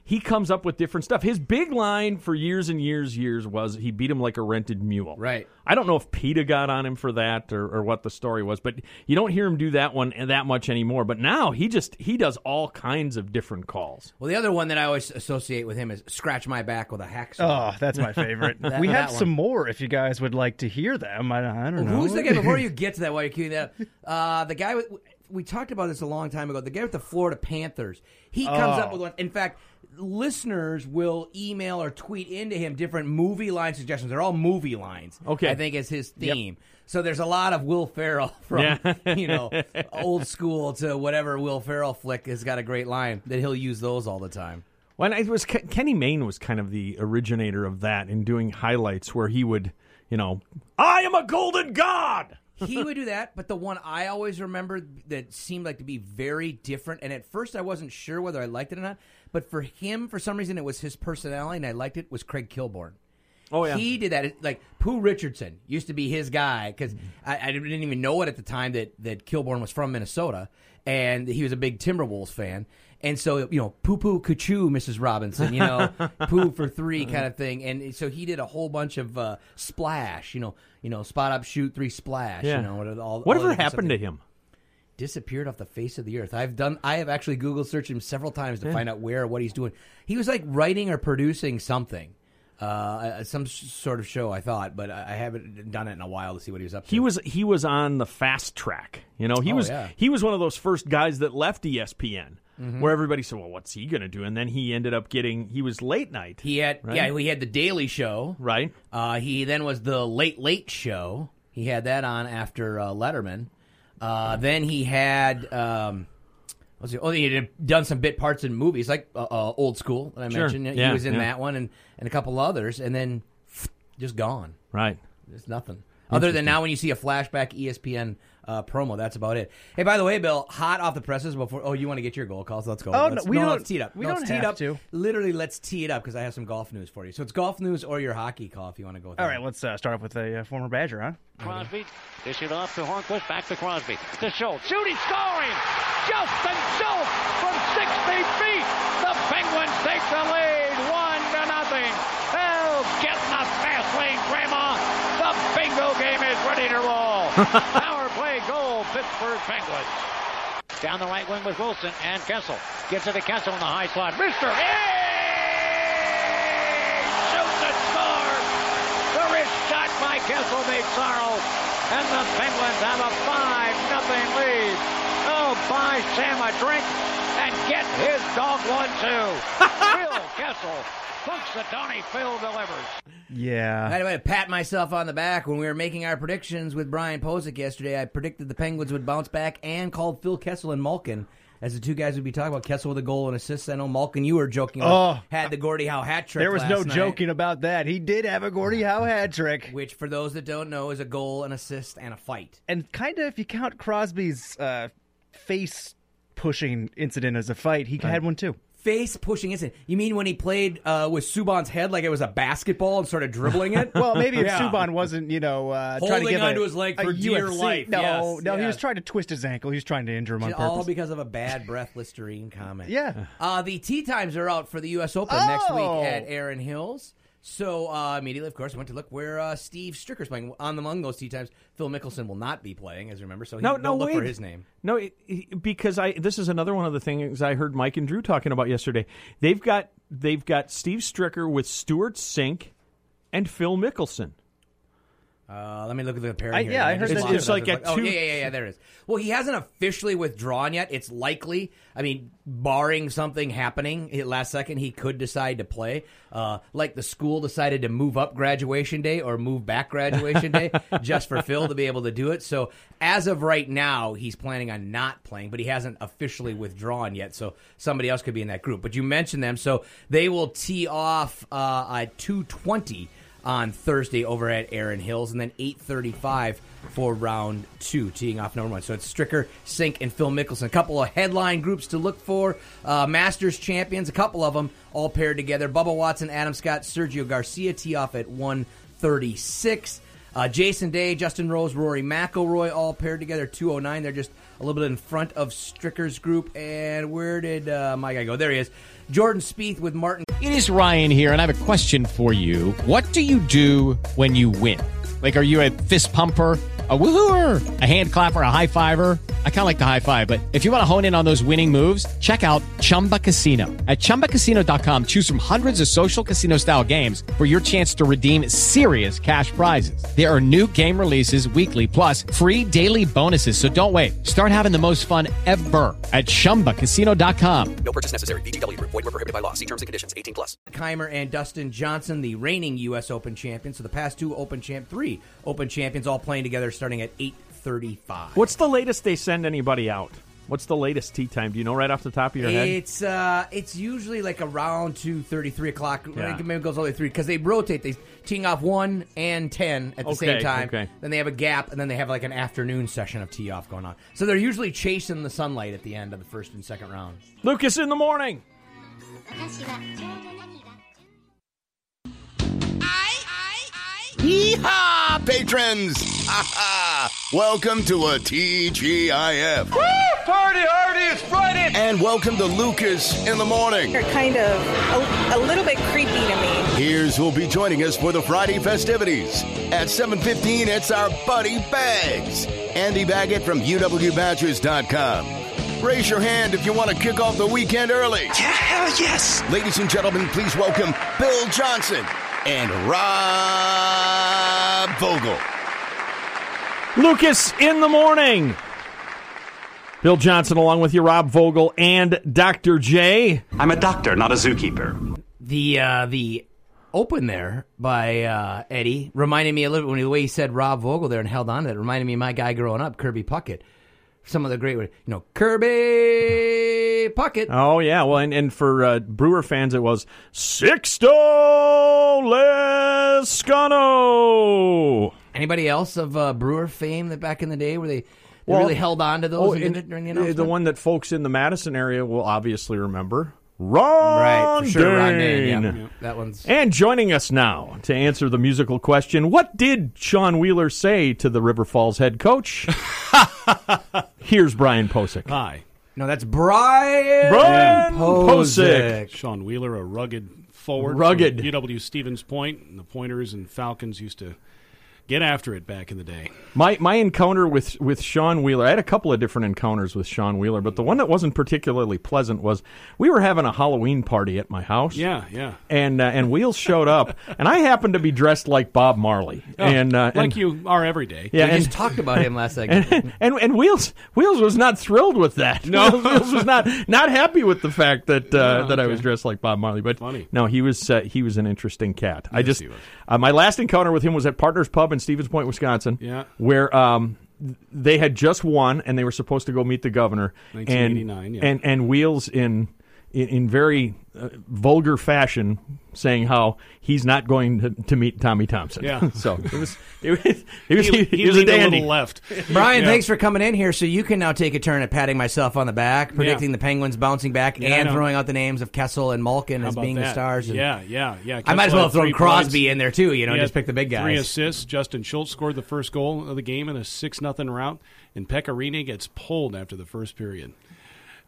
he comes up with different stuff. His big line for years and years, years was he beat him like a rented mule. Right. I don't know if PETA got on him for that or, or what the story was, but you don't hear him do that one that much anymore. But now he just he does all kinds of different calls. Well, the other one that I always associate with him is "Scratch My Back with a Hacksaw." Oh, that's my favorite. That- we have some more if you guys would like to hear them. I, I don't know. Who's the guy before you get to that? While you're queuing that, up, uh, the guy with we talked about this a long time ago. The guy with the Florida Panthers. He comes Oh. up with one. In fact, listeners will email or tweet into him different movie line suggestions. They're all movie lines. Okay. I think is his theme. So there's a lot of Will Ferrell from Yeah. you know old school to whatever Will Ferrell flick has got a great line that he'll use those all the time. When it was Kenny Mayne was kind of the originator of that in doing highlights where he would, you know, I am a golden god. he would do that, but the one I always remember that seemed like to be very different, and at first I wasn't sure whether I liked it or not, but for him, for some reason, it was his personality, and I liked it. Was Craig Kilborn? Oh yeah, he did that. Like Pooh Richardson used to be his guy because I, I didn't even know it at the time that that Kilborn was from Minnesota, and he was a big Timberwolves fan. And so, you know, poo poo cuchoo, Mrs. Robinson, you know, poo for three kind of thing. And so he did a whole bunch of uh, splash, you know, you know, spot up, shoot, three splash, Yeah. you know, all, Whatever all happened to him? Disappeared off the face of the earth. I've done. I have actually Google searched him several times to Yeah. find out where or what he's doing. He was like writing or producing something, uh, some sort of show. I thought, but I haven't done it in a while to see what he was up to. He was he was on the fast track. You know, he Oh, was yeah. he was one of those first guys that left ESPN, Mhm. where everybody said, "Well, what's he going to do?" And then he ended up getting he was late night. He had right? yeah, he had the Daily Show. Right. Uh, he then was the Late Late Show. He had that on after uh, Letterman. Uh, then he had um, it? Oh, he had done some bit parts in movies like uh, uh, Old School that I Sure. mentioned. Yeah, he was in yeah. that one and, and a couple others, and then just gone. Right. There's nothing. Other than now, when you see a flashback ESPN uh, promo, that's about it. Hey, by the way, Bill, hot off the presses before. Oh, you want to get your goal calls? Let's go. Oh, let's, no, we don't- Let's tee it up. we No, don't tee it have up. to. Literally, let's tee it up because I have some golf news for you. So it's golf news or your hockey call if you want to go. With All that. right, let's uh, start off with a uh, former Badger, huh? Crosby dish it off to Hornqvist, back to Crosby. To Schultz, shooting, scoring! Justin Schultz from 60 feet! The Penguins take the lead, one to nothing. Hell, get in the fast lane, Grandma! The bingo game is ready to roll. Power play goal, Pittsburgh Penguins. Down the right wing with Wilson and Kessel. Gives it to Kessel in the high slot. Mister, hey! Shoots and scores! The wrist shot by Kessel made sorrow, and the Penguins have a 5 nothing lead. Oh, buy Sam a drink and get his dog one too. Phil Kessel, Punxsutawney Phil delivers. Yeah. I had to pat myself on the back when we were making our predictions with Brian Posick yesterday. I predicted the Penguins would bounce back and called Phil Kessel and Malkin as the two guys would be talking about Kessel with a goal and assist. I know Malkin, you were joking. About, Oh. had the Gordie Howe hat trick. There was no night, joking about that. He did have a Gordie Howe hat trick. Which, for those that don't know, is a goal, an assist, and a fight. And kind of, if you count Crosby's uh, face pushing incident as a fight, he had one too. Face pushing incident. You mean when he played uh, with Subban's head like it was a basketball and started dribbling it? Well, maybe if Yeah. Subban wasn't, you know, uh, trying to Holding give onto a, his leg for dear UFC life. No, Yes, no, he was trying to twist his ankle. He was trying to injure him on all purpose. because of a bad breath Listerine comment. Yeah. Uh, the tee times are out for the U.S. Open next week Oh. at Erin Hills. So uh, immediately, of course, I went to look where uh, Steve Stricker's playing. On the among those tee times, Phil Mickelson will not be playing, as you remember. So he, No, no, look wait. for his name. No, it, it- because I this is another one of the things I heard Mike and Drew talking about yesterday. They've got they've got Steve Stricker with Stewart Cink and Phil Mickelson. Uh, let me look at the pairing I- here. yeah, I just heard that it's it. like at oh, two- yeah, yeah, yeah, yeah, there it is. Well, he hasn't officially withdrawn yet. It's likely. I mean, barring something happening at last second, he could decide to play. Uh, like the school decided to move up graduation day or move back graduation day just for Phil to be able to do it. So as of right now, he's planning on not playing, but he hasn't officially withdrawn yet. So somebody else could be in that group. But you mentioned them, so they will tee off uh, at two twenty on Thursday over at Erin Hills, and then 8:35 for round two, teeing off number one. So it's Stricker, Cink, and Phil Mickelson. A couple of headline groups to look for: uh, Masters champions, a couple of them all paired together. Bubba Watson, Adam Scott, Sergio Garcia tee off at 136. Uh, Jason Day, Justin Rose, Rory McIlroy all paired together 209. They're just a little bit in front of Stricker's group. And where did uh, my guy go? There he is. Jordan Spieth with Martin. It is Ryan here, and I have a question for you. What do you do when you win? Like, are you a fist pumper, a woohooer, a hand clapper, a high fiver? I kind of like the high five, but if you want to hone in on those winning moves, check out Chumba Casino. At chumbacasino.com, choose from hundreds of social casino style games for your chance to redeem serious cash prizes. There are new game releases weekly, plus free daily bonuses. So don't wait. Start having the most fun ever at chumbacasino.com. No purchase necessary. VGW Group. Void were prohibited by law. See terms and conditions. 18 plus. Kaymer and Dustin Johnson, the reigning U.S. Open champions. So the past two Open champ, three Open champions, all playing together starting at eight thirty-five. What's the latest they send anybody out? What's the latest tee time? Do you know right off the top of your head? It's uh, it's usually like around two thirty, three o'clock. Yeah. Maybe it goes all the way through because they rotate. They teeing off one and ten at the Okay, same time. okay. Then they have a gap, and then they have like an afternoon session of tee off going on. So they're usually chasing the sunlight at the end of the first and second round. Lucas in the morning. Yeehaw, patrons! Ha ha! Welcome to a TGIF. Woo! Party hardy, it's Friday! And welcome to Lucas in the morning. They're kind of a, a little bit creepy to me. Here's who'll be joining us for the Friday festivities. At 7.15, it's our buddy Bags. Andy Baggot from UWBadgers.com. Raise your hand if you want to kick off the weekend early. Yeah, hell yes. Ladies and gentlemen, please welcome Bill Johnson and Rob Vogel. Lucas in the morning. Bill Johnson along with you, Rob Vogel and Dr. J. I'm a doctor, not a zookeeper. The uh, the open there by uh, Eddie reminded me a little bit when the way he said Rob Vogel there and held on to it reminded me of my guy growing up, Kirby Puckett. Some of the great, you know, Kirby Puckett. Oh yeah, well, and, and for uh, Brewer fans, it was Sixto Lezcano. Anybody else of uh, Brewer fame that back in the day where they, they Well, really held on to those oh, and did and it during the the, one that folks in the Madison area will obviously remember. Ron right, for sure, Ron Dayne, Dayne. yeah. That one's And joining us now to answer the musical question, what did Sean Wheeler say to the River Falls head coach? Here's Brian Posick. Hi. No, that's Brian. Brian Posick. Sean Wheeler, a rugged forward. Rugged. from UW Stevens Point. And the Pointers and Falcons used to get after it back in the day. My my encounter with with Sean Wheeler, I had a couple of different encounters with Sean Wheeler, but the one that wasn't particularly pleasant was we were having a Halloween party at my house. Yeah, yeah. And uh, and Wheels showed up, and I happened to be dressed like Bob Marley, Oh, and uh, like and, you are every day. Yeah, we and- just talked about him last segment. and, and and Wheels Wheels was not thrilled with that. No. Wheels was not not happy with the fact that uh, Yeah, that I was dressed like Bob Marley. But Funny. no, he was uh, he was an interesting cat. I just he was. uh, my last encounter with him was at Partners Pub in Stevens Point, Wisconsin. Yeah. where um they had just won and they were supposed to go meet the governor. 1989, and, yeah. and and Wheels in in, in very uh, vulgar fashion saying how he's not going to, to meet Tommy Thompson. Yeah. so it was it was it was, He- he, he was a leaned a little left. Brian, Yeah. thanks for coming in here. So you can now take a turn at patting myself on the back, predicting the Penguins bouncing back, Yeah, and throwing out the names of Kessel and Malkin How as about being the stars. And Yeah, yeah, yeah. I might as well had have thrown Crosby points. in there too. You know, just pick the big guys. Three assists. Justin Schultz scored the first goal of the game in a six nothing rout, and Pekka Rinne gets pulled after the first period.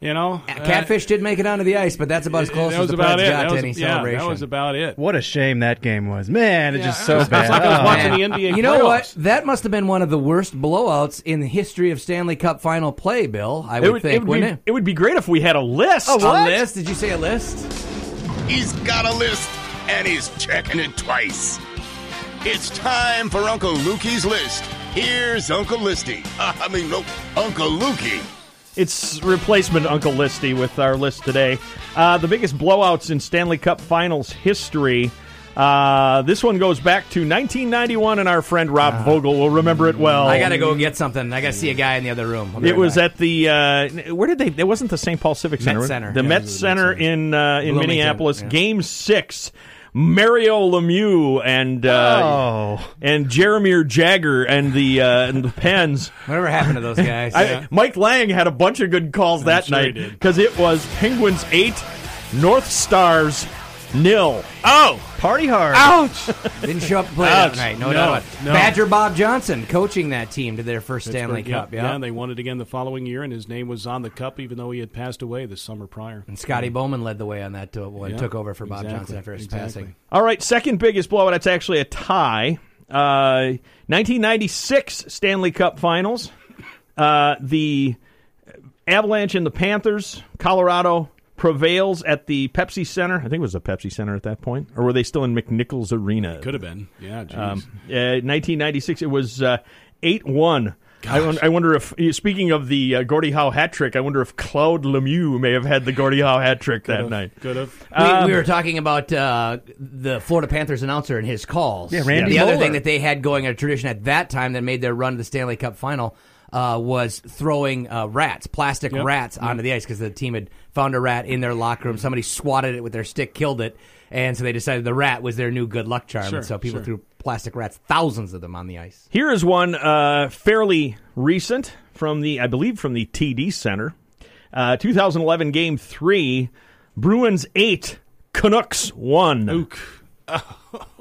You know, Catfish did make it onto the ice, but that's about as close as was the about Preds it. got That to was- any yeah, celebration. that was about it. What a shame that game was. Man, it's just so It's bad. like I was watching the NBA you know what? That must have been one of the worst blowouts in the history of Stanley Cup final play, Bill. I would, think, it would wouldn't be, it? it would be great if we had a list. A list? Did you say a list? He's got a list, and he's checking it twice. It's time for Uncle Lukey's list. Here's Uncle Listy. I mean, no, Uncle Lukey. It's replacement Uncle Listy with our list today. Uh, the biggest blowouts in Stanley Cup Finals history. Uh, this one goes back to 1991, and our friend Rob Vogel will remember it well. I got to go get something. I got to see a guy in the other room. I'll It was back. at the uh, where did they? It wasn't the St. Paul Civic Met Center. Center. The Yeah, Met it was the Center Center. in uh, in Bloomington, Minneapolis. yeah. Game six. Mario Lemieux and uh, Oh. and Jeremiah Jagger and the uh, and the Pens. Whatever happened to those guys? I, Mike Lang had a bunch of good calls that sure night because it was Penguins eight, North Stars nil. Oh, Party hard. Ouch! Didn't show up to play Ouch. that night. No, No, doubt. about it. no. Badger Bob Johnson coaching that team to their first Stanley Cup. Yeah, Yeah. and they won it again the following year, and his name was on the cup, even though he had passed away the summer prior. and Scotty Bowman led the way on that when Yeah, took over for Bob exactly, Johnson after his exactly. passing. All right, second biggest blowout. It's actually a tie. Uh, 1996 Stanley Cup Finals. Uh, the Avalanche and the Panthers, Colorado prevails at the Pepsi Center. I think it was the Pepsi Center at that point, or were they still in McNichols Arena? Could have been. Yeah, geez. Um, uh, 1996, it was uh, 8 1. I, I wonder if, speaking of the uh, Gordie Howe hat trick, I wonder if Claude Lemieux may have had the Gordie Howe hat trick that Could've- night. could've. We, Um, we were talking about uh, the Florida Panthers announcer and his calls. Yeah, Randy The other thing that they had going, a tradition at that time that made their run to the Stanley Cup final, uh, was throwing uh, rats, plastic Yep. rats, onto the ice because the team had found a rat in their locker room. Somebody swatted it with their stick, killed it, and so they decided the rat was their new good luck charm. Sure, and so people sure. threw plastic rats, thousands of them, on the ice. Here is one uh, fairly recent from the, I believe, from the TD Center. Uh, 2011 Game 3, Bruins 8, Canucks 1.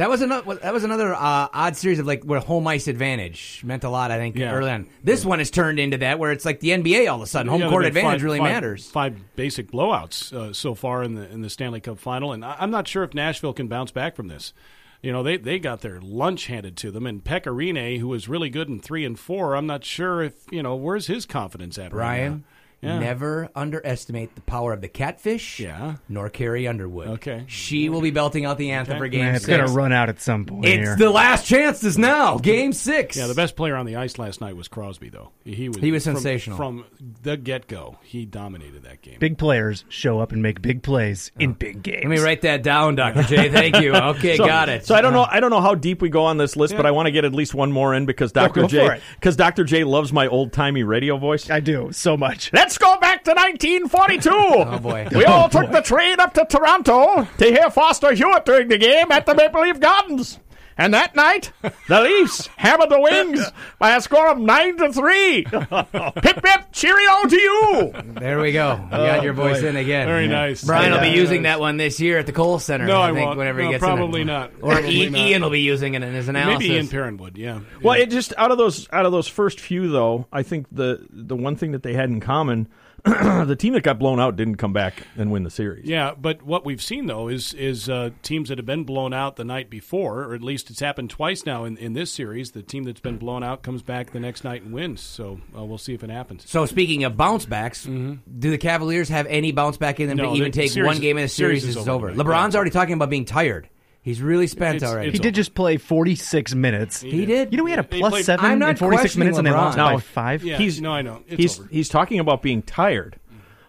That was another. That was another uh, odd series of like where home ice advantage meant a lot. I think Yeah. early on. This one has turned into that where it's like the NBA all of a sudden. Home Yeah, court advantage five- really five- matters. Five basic blowouts uh, so far in the in the Stanley Cup final, and I'm not sure if Nashville can bounce back from this. You know, they they got their lunch handed to them, and Pekka Rinne, who was really good in three and four, I'm not sure if you know where's his confidence at. right now. Yeah. never underestimate the power of the catfish. Yeah. Nor Carrie Underwood. Okay. She will be belting out the anthem Okay. for game Man, it's six. gonna run out at some point It's here. the last chance is now. Game six. Yeah, the best player on the ice last night was Crosby, though. He was He was from- sensational. from the get go. He dominated that game. Big players show up and make big plays in oh. big games. Let me write that down, Doctor J. Thank you. Okay, So- got it. So I don't know. I don't know how deep we go on this list, but I want to get at least one more in because Dr. go J because Dr. J loves my old timey radio voice. I do so much. Let's go back to 1942. Oh boy. We oh, all Oh, took the train up to Toronto to hear Foster Hewitt during the game at the Maple Leaf Gardens. And that night, the Leafs hammered the Wings by a score of nine to three. pip pip, cheerio to you. There we go. You got oh, your voice boy. in again. Very nice. Brian will be Yeah. using that one this year at the Kohl Center. No, I think, won't. Whenever he No, gets in probably it. not. Or Probably Ian, not. Ian will be using it in his analysis. Maybe Ian Perrinwood, yeah. Well, it just out of those out of those first few though, I think the the one thing that they had in common, the team that got blown out didn't come back and win the series. Yeah, but what we've seen though is is uh, teams that have been blown out the night before, or at least it's happened twice now in, in this series. The team that's been blown out comes back the next night and wins. So uh, we'll see if it happens. So speaking of bounce backs, do the Cavaliers have any bounce back in them Mm-hmm. No, to even the take series- one game in the series, series is is over? over. LeBron's Yeah. already talking about being tired. He's really spent It's- already. He did just play 46 minutes. He did. You know, he had a plus played- seven I'm not in 46 questioning minutes, and they LeBron. lost by No. five. Yeah, He's no, I know. It's he's over. he's talking about being tired.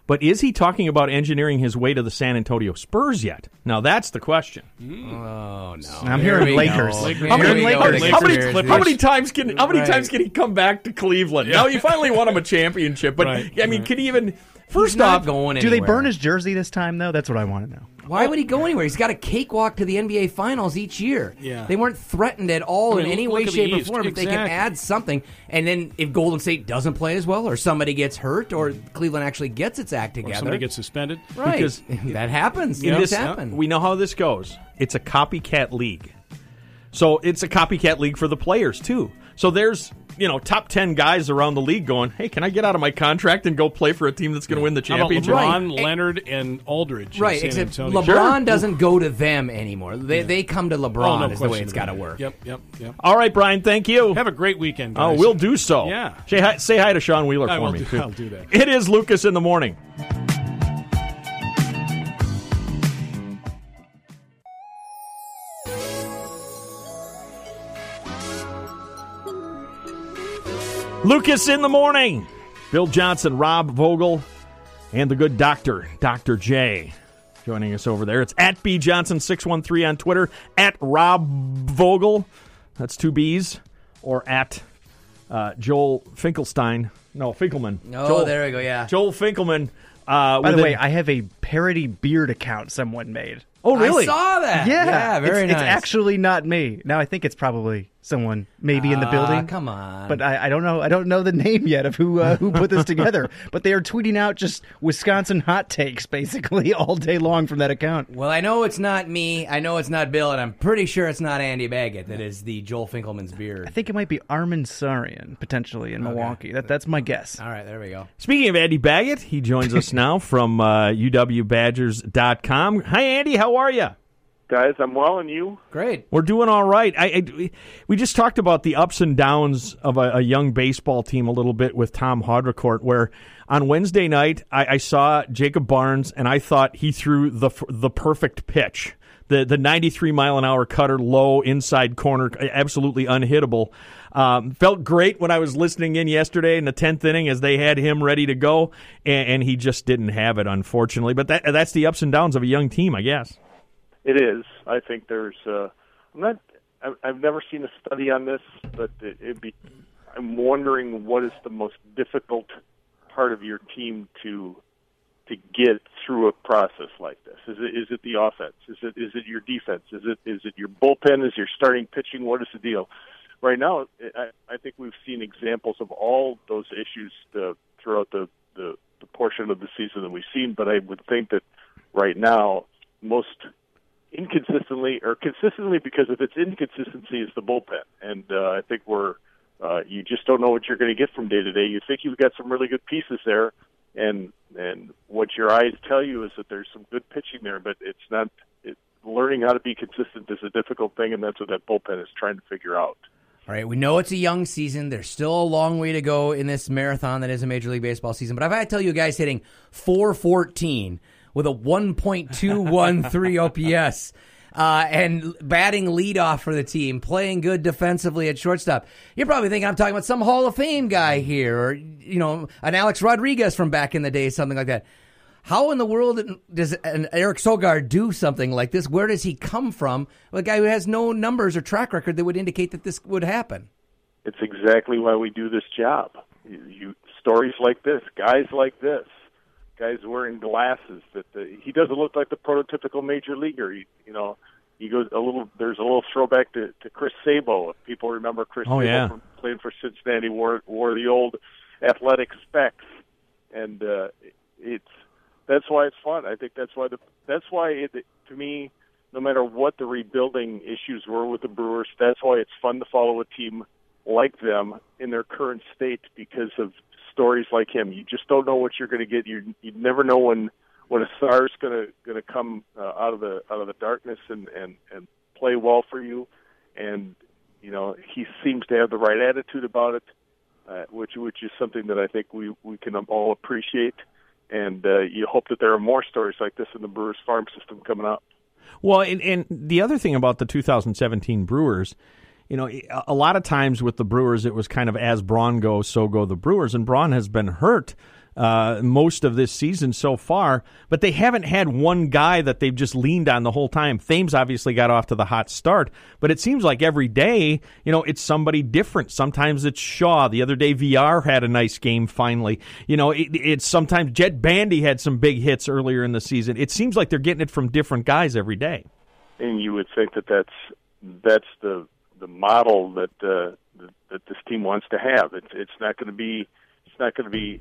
But is he talking about engineering his way to the San Antonio Spurs yet? Now that's the question. Mm. Oh no! I'm Here hearing we Lakers. go. Like, How many, we Lakers. go with how, the how many, how many times can how many Right. times can he come back to Cleveland? Now you finally won him a championship, but Right, I mean, right. can he even? First He's not off, going Do they anywhere. burn his jersey this time, though? That's what I want to know. Why would he go anywhere? He's got a cakewalk to the NBA Finals each year. Yeah. They weren't threatened at all I mean, in any look way, at the shape, or East. form. If they can Exactly. add something, and then if Golden State doesn't play as well, or somebody gets hurt, or Cleveland actually gets its act or together, somebody gets suspended. right? because- that happens. in Things this, happen. we know how this goes. It's a copycat league, so it's a copycat league for the players too. So there's you know top ten guys around the league going, "Hey, can I get out of my contract and go play for a team that's going to win the How about championship?" LeBron, Right. Leonard, and Aldridge. Right, San except Antonio. LeBron doesn't go to them anymore. They they come to LeBron. Oh, no is the way question it's got to work. Yep, yep, yep. All right, Brian. Thank you. Have a great weekend, Oh, we'll do so. Yeah. Say hi, say hi to Sean Wheeler I for me. do- too. I'll do that. It is Lucas in the morning. Lucas in the morning. Bill Johnson, Rob Vogel, and the good doctor, Dr. J, joining us over there. It's at B Johnson six one three on Twitter, at Rob Vogel, that's two B's, or at uh, Joel Finkelstein. No, Finkelman. Oh, Joel, there we go. Yeah. Joel Finkelman. Uh, By the a- way, I have a parody beard account someone made. oh really? I saw that. Yeah, Yeah, very it's, nice. It's actually not me. Now I think it's probably someone maybe in the Ah, building. come on. But I, I don't know. I don't know the name yet of who uh, who put this together. But they are tweeting out just Wisconsin hot takes basically all day long from that account. Well, I know it's not me. I know it's not Bill, and I'm pretty sure it's not Andy Baggot that is the Joel Finkelman's beard. I think it might be Armin Sarian potentially in Milwaukee. That that's my guess. All right, there we go. Speaking of Andy Baggot, he joins us now from uh, UWBadgers.com. Hi, Andy. How are you? Guys. I'm well, and you? Great. We're doing all right. I, I- we just talked about the ups and downs of a, a young baseball team a little bit with Tom Haudricourt, where on Wednesday night I, I saw Jacob Barnes and I thought he threw the the perfect pitch. The, the 93 mile an hour cutter, low inside corner, absolutely unhittable. Um, felt great when I was listening in yesterday in the 10th inning as they had him ready to go, and, and he just didn't have it, unfortunately. But that, that's the ups and downs of a young team, I guess. It is. I think there's. Uh, I'm not. I've, never seen a study on this, but it, it'd be. I'm wondering what is the most difficult part of your team to to get through a process like this. Is it is it the offense? Is it is it your defense? Is it is it your bullpen? Is your starting pitching? What is the deal? Right now, I, I think we've seen examples of all those issues uh, throughout the, the the portion of the season that we've seen. But I would think that right now, most inconsistently or consistently because of its inconsistency is the bullpen, and uh, I think we're uh, you just don't know what you're going to get from day to day. You think you've got some really good pieces there, and and what your eyes tell you is that there's some good pitching there, but it's not. It, learning how to be consistent is a difficult thing, and that's what that bullpen is trying to figure out. All right, we know it's a young season. There's still a long way to go in this marathon that is a Major League Baseball season. But if I tell you guys hitting 414 with a 1.213 OPS uh, and batting leadoff for the team, playing good defensively at shortstop, you're probably thinking I'm talking about some Hall of Fame guy here, or you know, an Alex Rodriguez from back in the day, something like that. How in the world does an Eric Sogard do something like this? Where does he come from? A guy who has no numbers or track record that would indicate that this would happen. It's exactly why we do this job. You, you stories like this, guys like this, guys wearing glasses. That the, he doesn't look like the prototypical major leaguer. He, you know, he goes a little. There's a little throwback to, to Chris Sabo. If people remember Chris Oh, Sabo yeah. from playing for Cincinnati, wore wore the old athletic specs, and uh, it's that's why it's fun. I think that's why the that's why it to me, no matter what the rebuilding issues were with the Brewers, that's why it's fun to follow a team like them in their current state because of stories like him. You just don't know what you're going to get. You you never know when when a star's going to going to come uh, out of the out of the darkness and and and play well for you. And you know he seems to have the right attitude about it, uh, which which is something that I think we we can all appreciate. And uh, you hope that there are more stories like this in the Brewers farm system coming up. Well, and, and the other thing about the 2017 Brewers, you know, a- lot of times with the Brewers, it was kind of as Braun goes, so go the Brewers, and Braun has been hurt uh, most of this season so far, but they haven't had one guy that they've just leaned on the whole time. Thames obviously got off to the hot start, but it seems like every day, you know, it's somebody different. Sometimes it's Shaw. The other day, VR had a nice game finally. You know, it, it's sometimes Jett Bandy had some big hits earlier in the season. It seems like they're getting it from different guys every day. and you would think that that's that's the the model that uh, that, this team wants to have. It's it's not going to be it's not going to be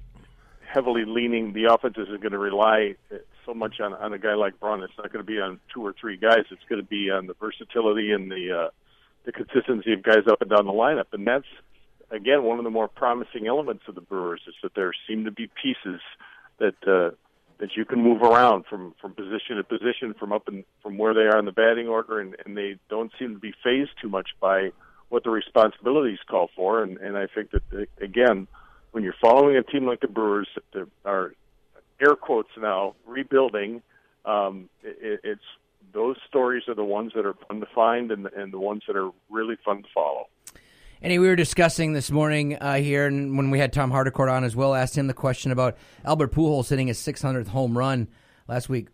heavily leaning. The offense isn't going to rely so much on on a guy like Braun. It's not going to be on two or three guys. It's going to be on the versatility and the uh, the consistency of guys up and down the lineup. And that's again one of the more promising elements of the Brewers is that there seem to be pieces that. Uh, that you can move around from from position to position from up and from where they are in the batting order and, and they don't seem to be phased too much by what the responsibilities call for. And and I think that again when you're following a team like the Brewers that are air quotes now rebuilding um it, it's those stories are the ones that are fun to find and and the ones that are really fun to follow Anyway, we were discussing this morning uh, here, and when we had Tom Haudricourt on as well, asked him the question about Albert Pujols hitting his 600th home run last week.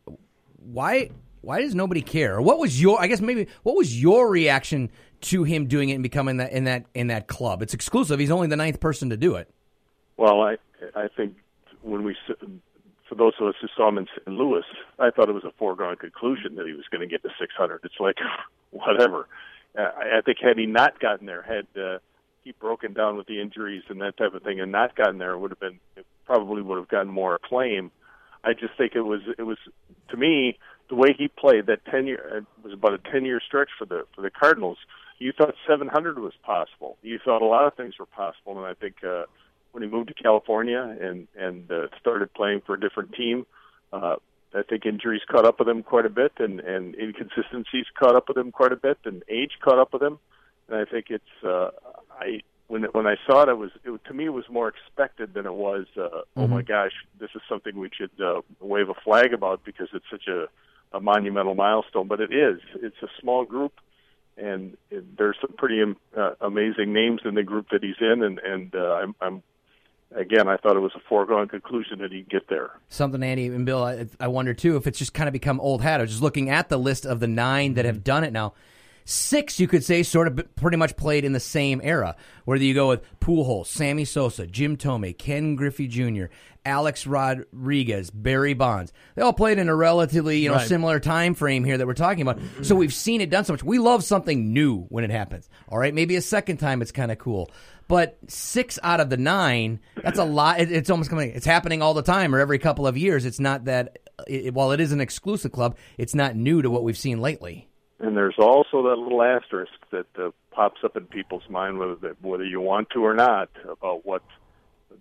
Why? Why does nobody care? What was your? I guess maybe what was your reaction to him doing it and becoming that in that in that club? It's exclusive. He's only the ninth person to do it. Well, I I think when we for those of us who saw him in St. Louis, I thought it was a foregone conclusion that he was going to get to 600. It's like whatever. Uh, I think had he not gotten there, had uh, he broken down with the injuries and that type of thing, and not gotten there, would have been probably would have gotten more acclaim. I just think it was it was to me the way he played that 10 year it was about a 10 year stretch for the for the Cardinals. You thought 700 was possible. You thought a lot of things were possible, and I think uh, when he moved to California and and uh, started playing for a different team, uh, I think injuries caught up with him quite a bit, and and inconsistencies caught up with him quite a bit, and age caught up with him. And I think it's uh, I when when I saw it, it was it, to me it was more expected than it was. Uh, Oh my gosh, this is something we should uh, wave a flag about because it's such a, a monumental milestone. But it is. It's a small group, and it, there's some pretty um, uh, amazing names in the group that he's in, and and uh, I'm, I'm again, I thought it was a foregone conclusion that he'd get there. Something, Andy and Bill, I, I wonder too if it's just kind of become old hat. I was just looking at the list of the nine that have done it now. Six, you could say, sort of pretty much played in the same era. Whether you go with Pujols, Sammy Sosa, Jim Thome, Ken Griffey Jr., Alex Rodriguez, Barry Bonds. They all played in a relatively you know Right. similar time frame here that we're talking about. So we've seen it done so much. We love something new when it happens. All right, maybe a second time it's kind of cool. But six out of the nine, that's a lot. It, it's almost coming. It's happening all the time or every couple of years. It's not that. It, while it is an exclusive club, it's not new to what we've seen lately. And there's also that little asterisk that uh, pops up in people's mind, whether that, whether you want to or not, about what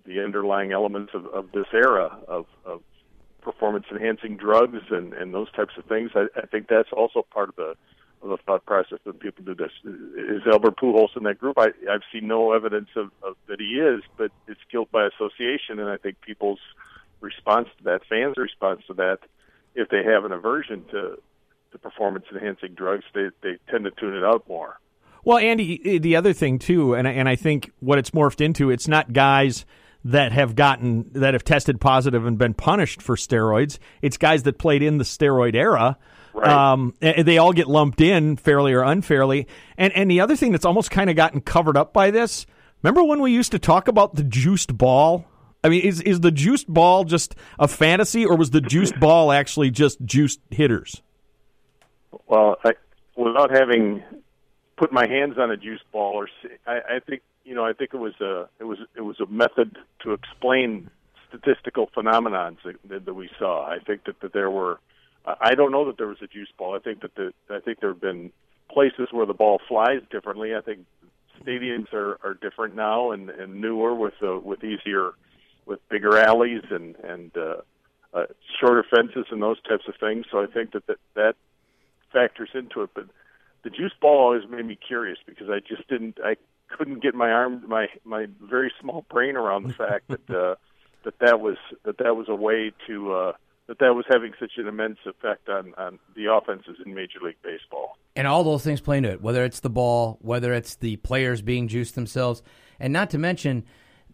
the underlying elements of, of this era of, of performance enhancing drugs and, and those types of things. I, I think that's also part of the of the thought process when people do this. Is Albert Pujols in that group? I, I've seen no evidence of, of that he is, but it's guilt by association, and I think people's response to that, fans' response to that, if they have an aversion to to performance enhancing drugs, they they tend to tune it out more. Well, Andy, the other thing too, and I- and I think what it's morphed into, it's not guys that have gotten that have tested positive and been punished for steroids. It's guys that played in the steroid era. Um, they all get lumped in fairly or unfairly. And and the other thing that's almost kind of gotten covered up by this. Remember when we used to talk about the juiced ball? I mean, is is the juiced ball just a fantasy, or was the juiced ball actually just juiced hitters? Well, I, without having put my hands on a juice ball, or I, I think you know, I think it was a it was it was a method to explain statistical phenomenons that, that we saw. I think that, that there were. I don't know that there was a juice ball. I think that the I think there have been places where the ball flies differently. I think stadiums are, are different now and, and newer with uh, with easier with bigger alleys and and uh, uh, shorter fences and those types of things. So I think that that, that factors into it. But the juice ball always made me curious because I just didn't I couldn't get my arm my my very small brain around the fact that uh, that that was that that was a way to uh, that that was having such an immense effect on on the offenses in Major League Baseball. And all those things play into it, whether it's the ball, whether it's the players being juiced themselves, and not to mention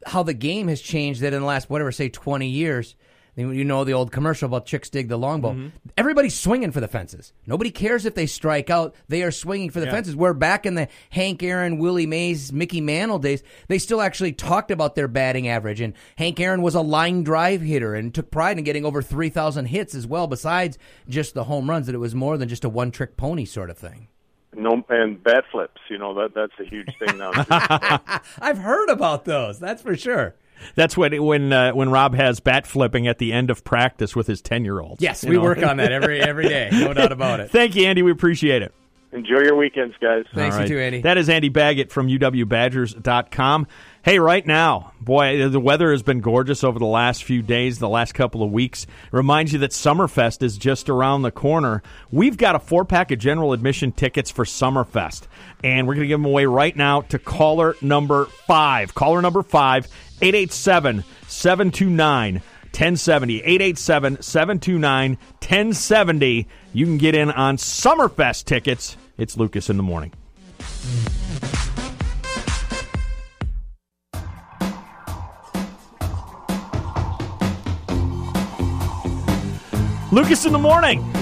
how the game has changed that in the last, whatever, say 20 years. You know the old commercial about chicks dig the longbow. Mm-hmm. Everybody's swinging for the fences. Nobody cares if they strike out. They are swinging for the Yeah. fences. Where back in the Hank Aaron, Willie Mays, Mickey Mantle days, they still actually talked about their batting average. And Hank Aaron was a line drive hitter and took pride in getting over 3,000 hits as well, besides just the home runs, that it was more than just a one trick pony sort of thing. No and bat flips, you know that that's a huge thing now. I've heard about those. That's for sure. That's when when uh, when Rob has bat flipping at the end of practice with his ten year olds. Yes, we work on that every every day. No doubt about it. Thank you, Andy. We appreciate it. Enjoy your weekends, guys. Thanks right. you too, Andy. That is Andy Baggot from UWBadgers.com. Hey, right now, boy, the weather has been gorgeous over the last few days, the last couple of weeks. Reminds you that Summerfest is just around the corner. We've got a four pack of general admission tickets for Summerfest, and we're going to give them away right now to caller number five. Caller number five, 887 729 1070. 887 729 1070. You can get in on Summerfest tickets. It's Lucas in the morning. Lucas in the morning.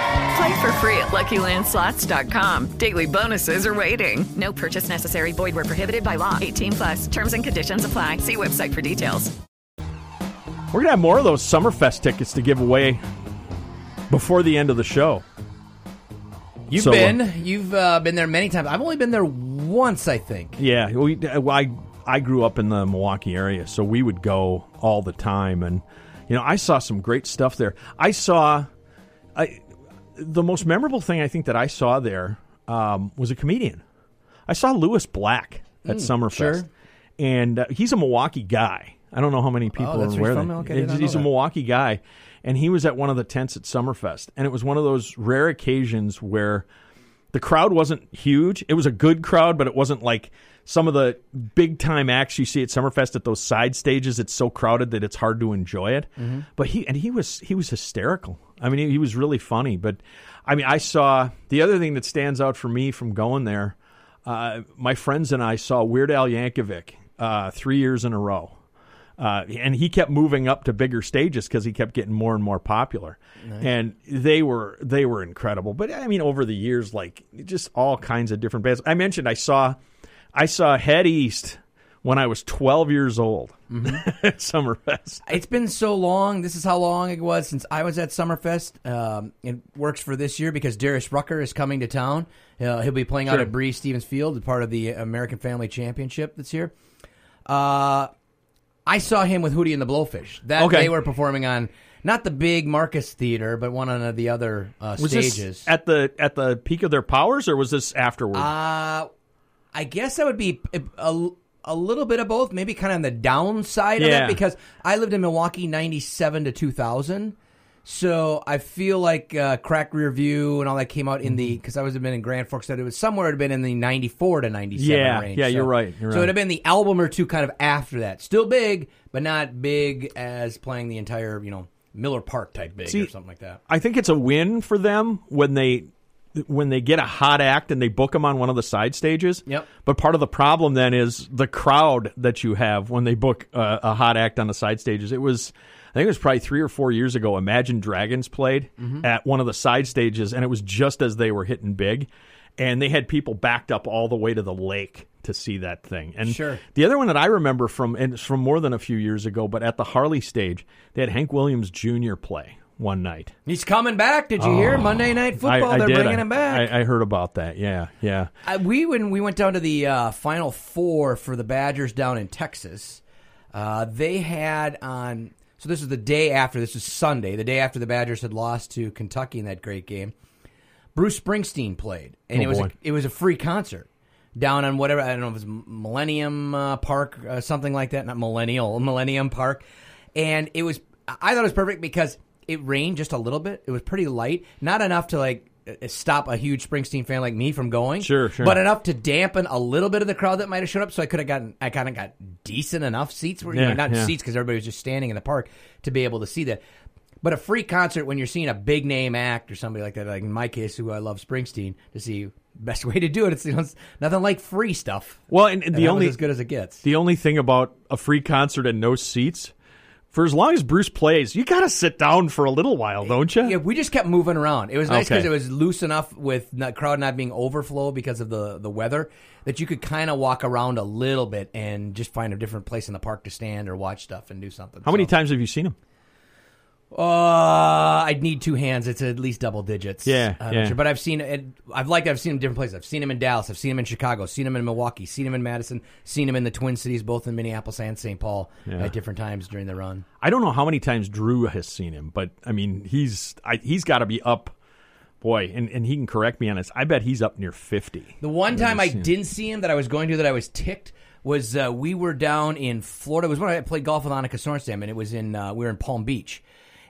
Play for free at LuckyLandSlots.com. Daily bonuses are waiting. No purchase necessary. Void where prohibited by law. 18 plus. Terms and conditions apply. See website for details. We're going to have more of those Summerfest tickets to give away before the end of the show. You've So, uh, been you've uh, been there many times. I've only been there once, I think. Yeah, we, uh, I I grew up in the Milwaukee area, so we would go all the time, and you know, I saw some great stuff there. I saw, I, the most memorable thing I think that I saw there um, was a comedian. I saw Lewis Black at Mm, Summerfest, sure. and uh, he's a Milwaukee guy. I don't know how many people Oh, are aware he's that. Okay, he's he's a that. Milwaukee guy, and he was at one of the tents at Summerfest, and it was one of those rare occasions where the crowd wasn't huge. It was a good crowd, but it wasn't like some of the big time acts you see at Summerfest at those side stages. It's so crowded that it's hard to enjoy it. Mhm. But he and he was he was hysterical. I mean, he, he was really funny. But I mean, I saw the other thing that stands out for me from going there. Uh, my friends and I saw Weird Al Yankovic uh, three years in a row. Uh, and he kept moving up to bigger stages because he kept getting more and more popular, Nice. and they were they were incredible. But I mean, over the years, like just all kinds of different bands. I mentioned I saw I saw Head East when I was 12 years old at Summerfest. It's been so long. This is how long it was since I was at Summerfest. Um, it works for this year because Darius Rucker is coming to town. Uh, he'll be playing out at Breese Stevens Field, part of the American Family Championship that's here. Uh, I saw him with Hootie and the Blowfish. That Okay. they were performing on not the big Marcus Theater, but one of the other uh, Was stages. this at the at the peak of their powers, or was this afterward? Uh, I guess that would be a, a, a little bit of both, maybe kind of on the downside of Yeah. it, because I lived in Milwaukee 97 to 2000. So I feel like uh, Cracked Rear View and all that came out in Mm-hmm. the, because I was been in Grand Forks, that it was somewhere it had been in the 94 to 97 Yeah, range. yeah, So- you're right, you're so right. it had been the album or two kind of after that. Still big, but not big as playing the entire, you know, Miller Park type big See, or something like that. I think it's a win for them when they when they get a hot act and they book them on one of the side stages. Yep. But part of the problem then is the crowd that you have when they book a, a hot act on the side stages. It was. I think it was probably three or four years ago. Imagine Dragons played Mhm. at one of the side stages, and it was just as they were hitting big, and they had people backed up all the way to the lake to see that thing. And Sure. the other one that I remember from and it's from more than a few years ago, but at the Harley stage, they had Hank Williams Jr. play one night. He's coming back. Did you hear? Oh. Monday Night Football. I, I They're did. bringing I- him back. I, I heard about that. Yeah, yeah. Uh, we when we went down to the uh, final four for the Badgers down in Texas, uh, they had on. So this is the day after. This is Sunday, the day after the Badgers had lost to Kentucky in that great game. Bruce Springsteen played, and Oh, it was a, it was a free concert down on whatever I don't know if it was Millennium uh, Park, uh, something like that. Not Millennial, Millennium Park, and it was. I thought it was perfect because it rained just a little bit. It was pretty light, not enough to like uh, stop a huge Springsteen fan like me from going. Sure, sure. But enough to dampen a little bit of the crowd that might have showed up. So I could have gotten, I kind of got decent enough seats where, you know, Yeah, not yeah. seats because everybody was just standing in the park to be able to see that. But a free concert when you're seeing a big name act or somebody like that, like in my case, who I love Springsteen, to see best way to do it. It's, you know, it's nothing like free stuff. Well, and, and the only as good as it gets. The only thing about a free concert and no seats, for as long as Bruce plays, you got to sit down for a little while, don't you? Yeah, we just kept moving around. It was nice Okay. because it was loose enough with the crowd not being overflow because of the, the weather that you could kind of walk around a little bit and just find a different place in the park to stand or watch stuff and do something. How many times have you seen him? Uh, I'd need two hands. It's at least double digits. Yeah, I'm not yeah. sure. But I've seen it. I've liked. I've seen him different places. I've seen him in Dallas. I've seen him in Chicago. Seen him in Milwaukee. Seen him in Madison. Seen him in the Twin Cities, both in Minneapolis and St. Paul, Yeah. at different times during the run. I don't know how many times Drew has seen him, but I mean, he's I, he's got to be up. Boy, and, and he can correct me on this. I bet he's up near fifty. The one When time I him. didn't see him that I was going to that I was ticked was uh, we were down in Florida. It was when I played golf with Annika Sorenstam, and it was in uh, we were in Palm Beach,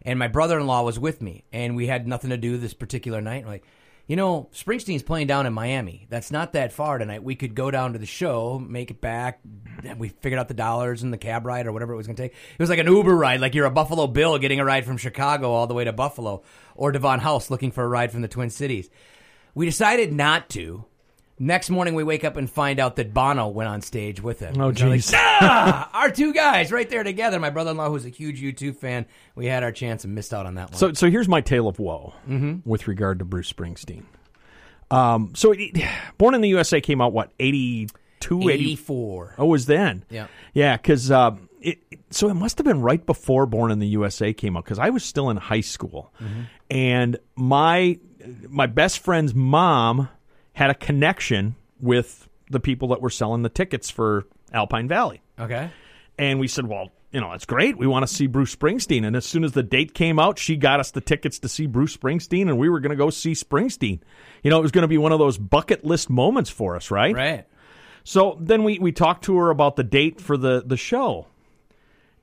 and my brother in law was with me, and we had nothing to do this particular night. Like, you know, Springsteen's playing down in Miami. That's not that far tonight. We could go down to the show, make it back. We figured out the dollars and the cab ride or whatever it was going to take. It was like an Uber ride, like you're a Buffalo Bill getting a ride from Chicago all the way to Buffalo, or Devon House looking for a ride from the Twin Cities. We decided not to. Next morning, we wake up and find out that Bono went on stage with him. Oh, so like, jeez. "Ah, our two guys right there together. My brother-in-law, who's a huge U2 fan, we had our chance and missed out on that one. So so here's my tale of woe Mhm. with regard to Bruce Springsteen. Um, so it, Born in the USA came out what 82, 84. Oh, it was then. Yeah. Yeah, because um, it, it- so it must have been right before Born in the USA came out because I was still in high school, Mm-hmm. and my my best friend's mom had a connection with the people that were selling the tickets for Alpine Valley. Okay. And we said, well, you know, that's great. We want to see Bruce Springsteen. And as soon as the date came out, she got us the tickets to see Bruce Springsteen, and we were going to go see Springsteen. You know, it was going to be one of those bucket list moments for us, right? Right. So then we, we talked to her about the date for the, the show.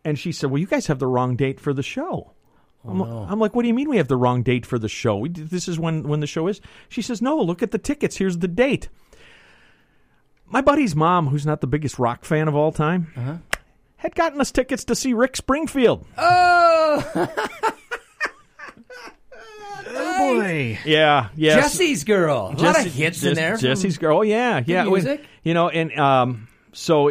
And she said, well, you guys have the wrong date for the show. I'm, I'm like, what do you mean we have the wrong date for the show? We, this is when, when the show is. She says, no, look at the tickets. Here's the date. My buddy's mom, who's not the biggest rock fan of all time, Uh-huh. had gotten us tickets to see Rick Springfield. Oh, Oh boy. Yeah, yeah. Jesse's girl. A lot of hits in there. Jesse's girl. Oh, yeah, yeah. Music. You know, and um, so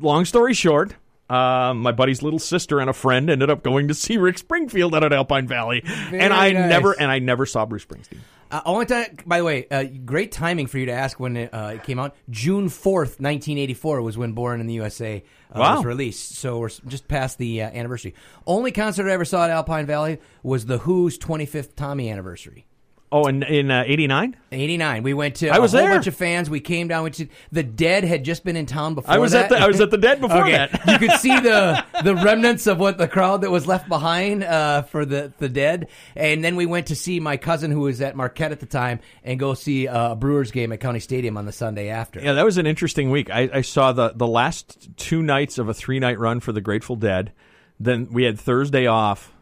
long story short, uh, my buddy's little sister and a friend ended up going to see Rick Springfield out at Alpine Valley, Very and I nice. never and I never saw Bruce Springsteen. Uh, only time, by the way, uh, great timing for you to ask when it, uh, it came out. June fourth, nineteen eighty four, was when "Born in the USA" uh, Wow. was released. So we're just past the uh, anniversary. Only concert I ever saw at Alpine Valley was the Who's twenty fifth Tommy anniversary. Oh, in in '89. 89. We went to I was a whole there. bunch of fans. We came down. We the Dead had just been in town before I was that. at the I was at the Dead before Okay. that. you could see the the remnants of what the crowd that was left behind uh, for the the Dead. And then we went to see my cousin who was at Marquette at the time and go see uh, a Brewers game at County Stadium on the Sunday after. Yeah, that was an interesting week. I, I saw the the last two nights of a three night run for the Grateful Dead. Then we had Thursday off,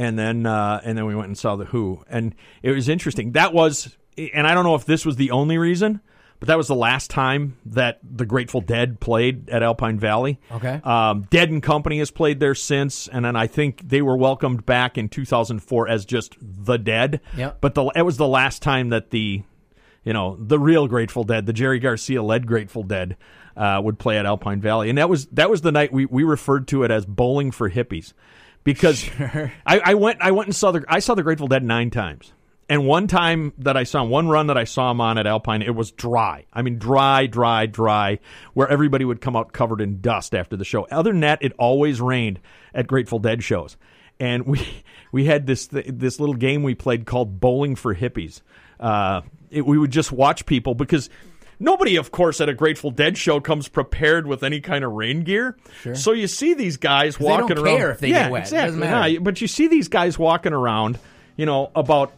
and then uh, and then we went and saw the Who, and it was interesting. That was, and I don't know if this was the only reason, but that was the last time that the Grateful Dead played at Alpine Valley. Okay. Um, Dead and Company has played there since, and then I think they were welcomed back in 2004 as just the Dead. Yep. But the it was the last time that the you know, the real Grateful Dead, the Jerry Garcia led Grateful Dead, uh, would play at Alpine Valley, and that was that was the night we, we referred to it as bowling for hippies, because I, I went I went and saw the I saw the Grateful Dead nine times, and one time that I saw one run that I saw them on at Alpine, it was dry. I mean, dry, dry, dry, where everybody would come out covered in dust after the show. Other than that, it always rained at Grateful Dead shows, and we we had this this little game we played called bowling for hippies. Uh, it, we would just watch people because nobody, of course, at a Grateful Dead show comes prepared with any kind of rain gear. Sure. So you see these guys 'Cause they don't walking around. care if they yeah, get wet. It Exactly. doesn't matter. Nah, but you see these guys walking around, you know, about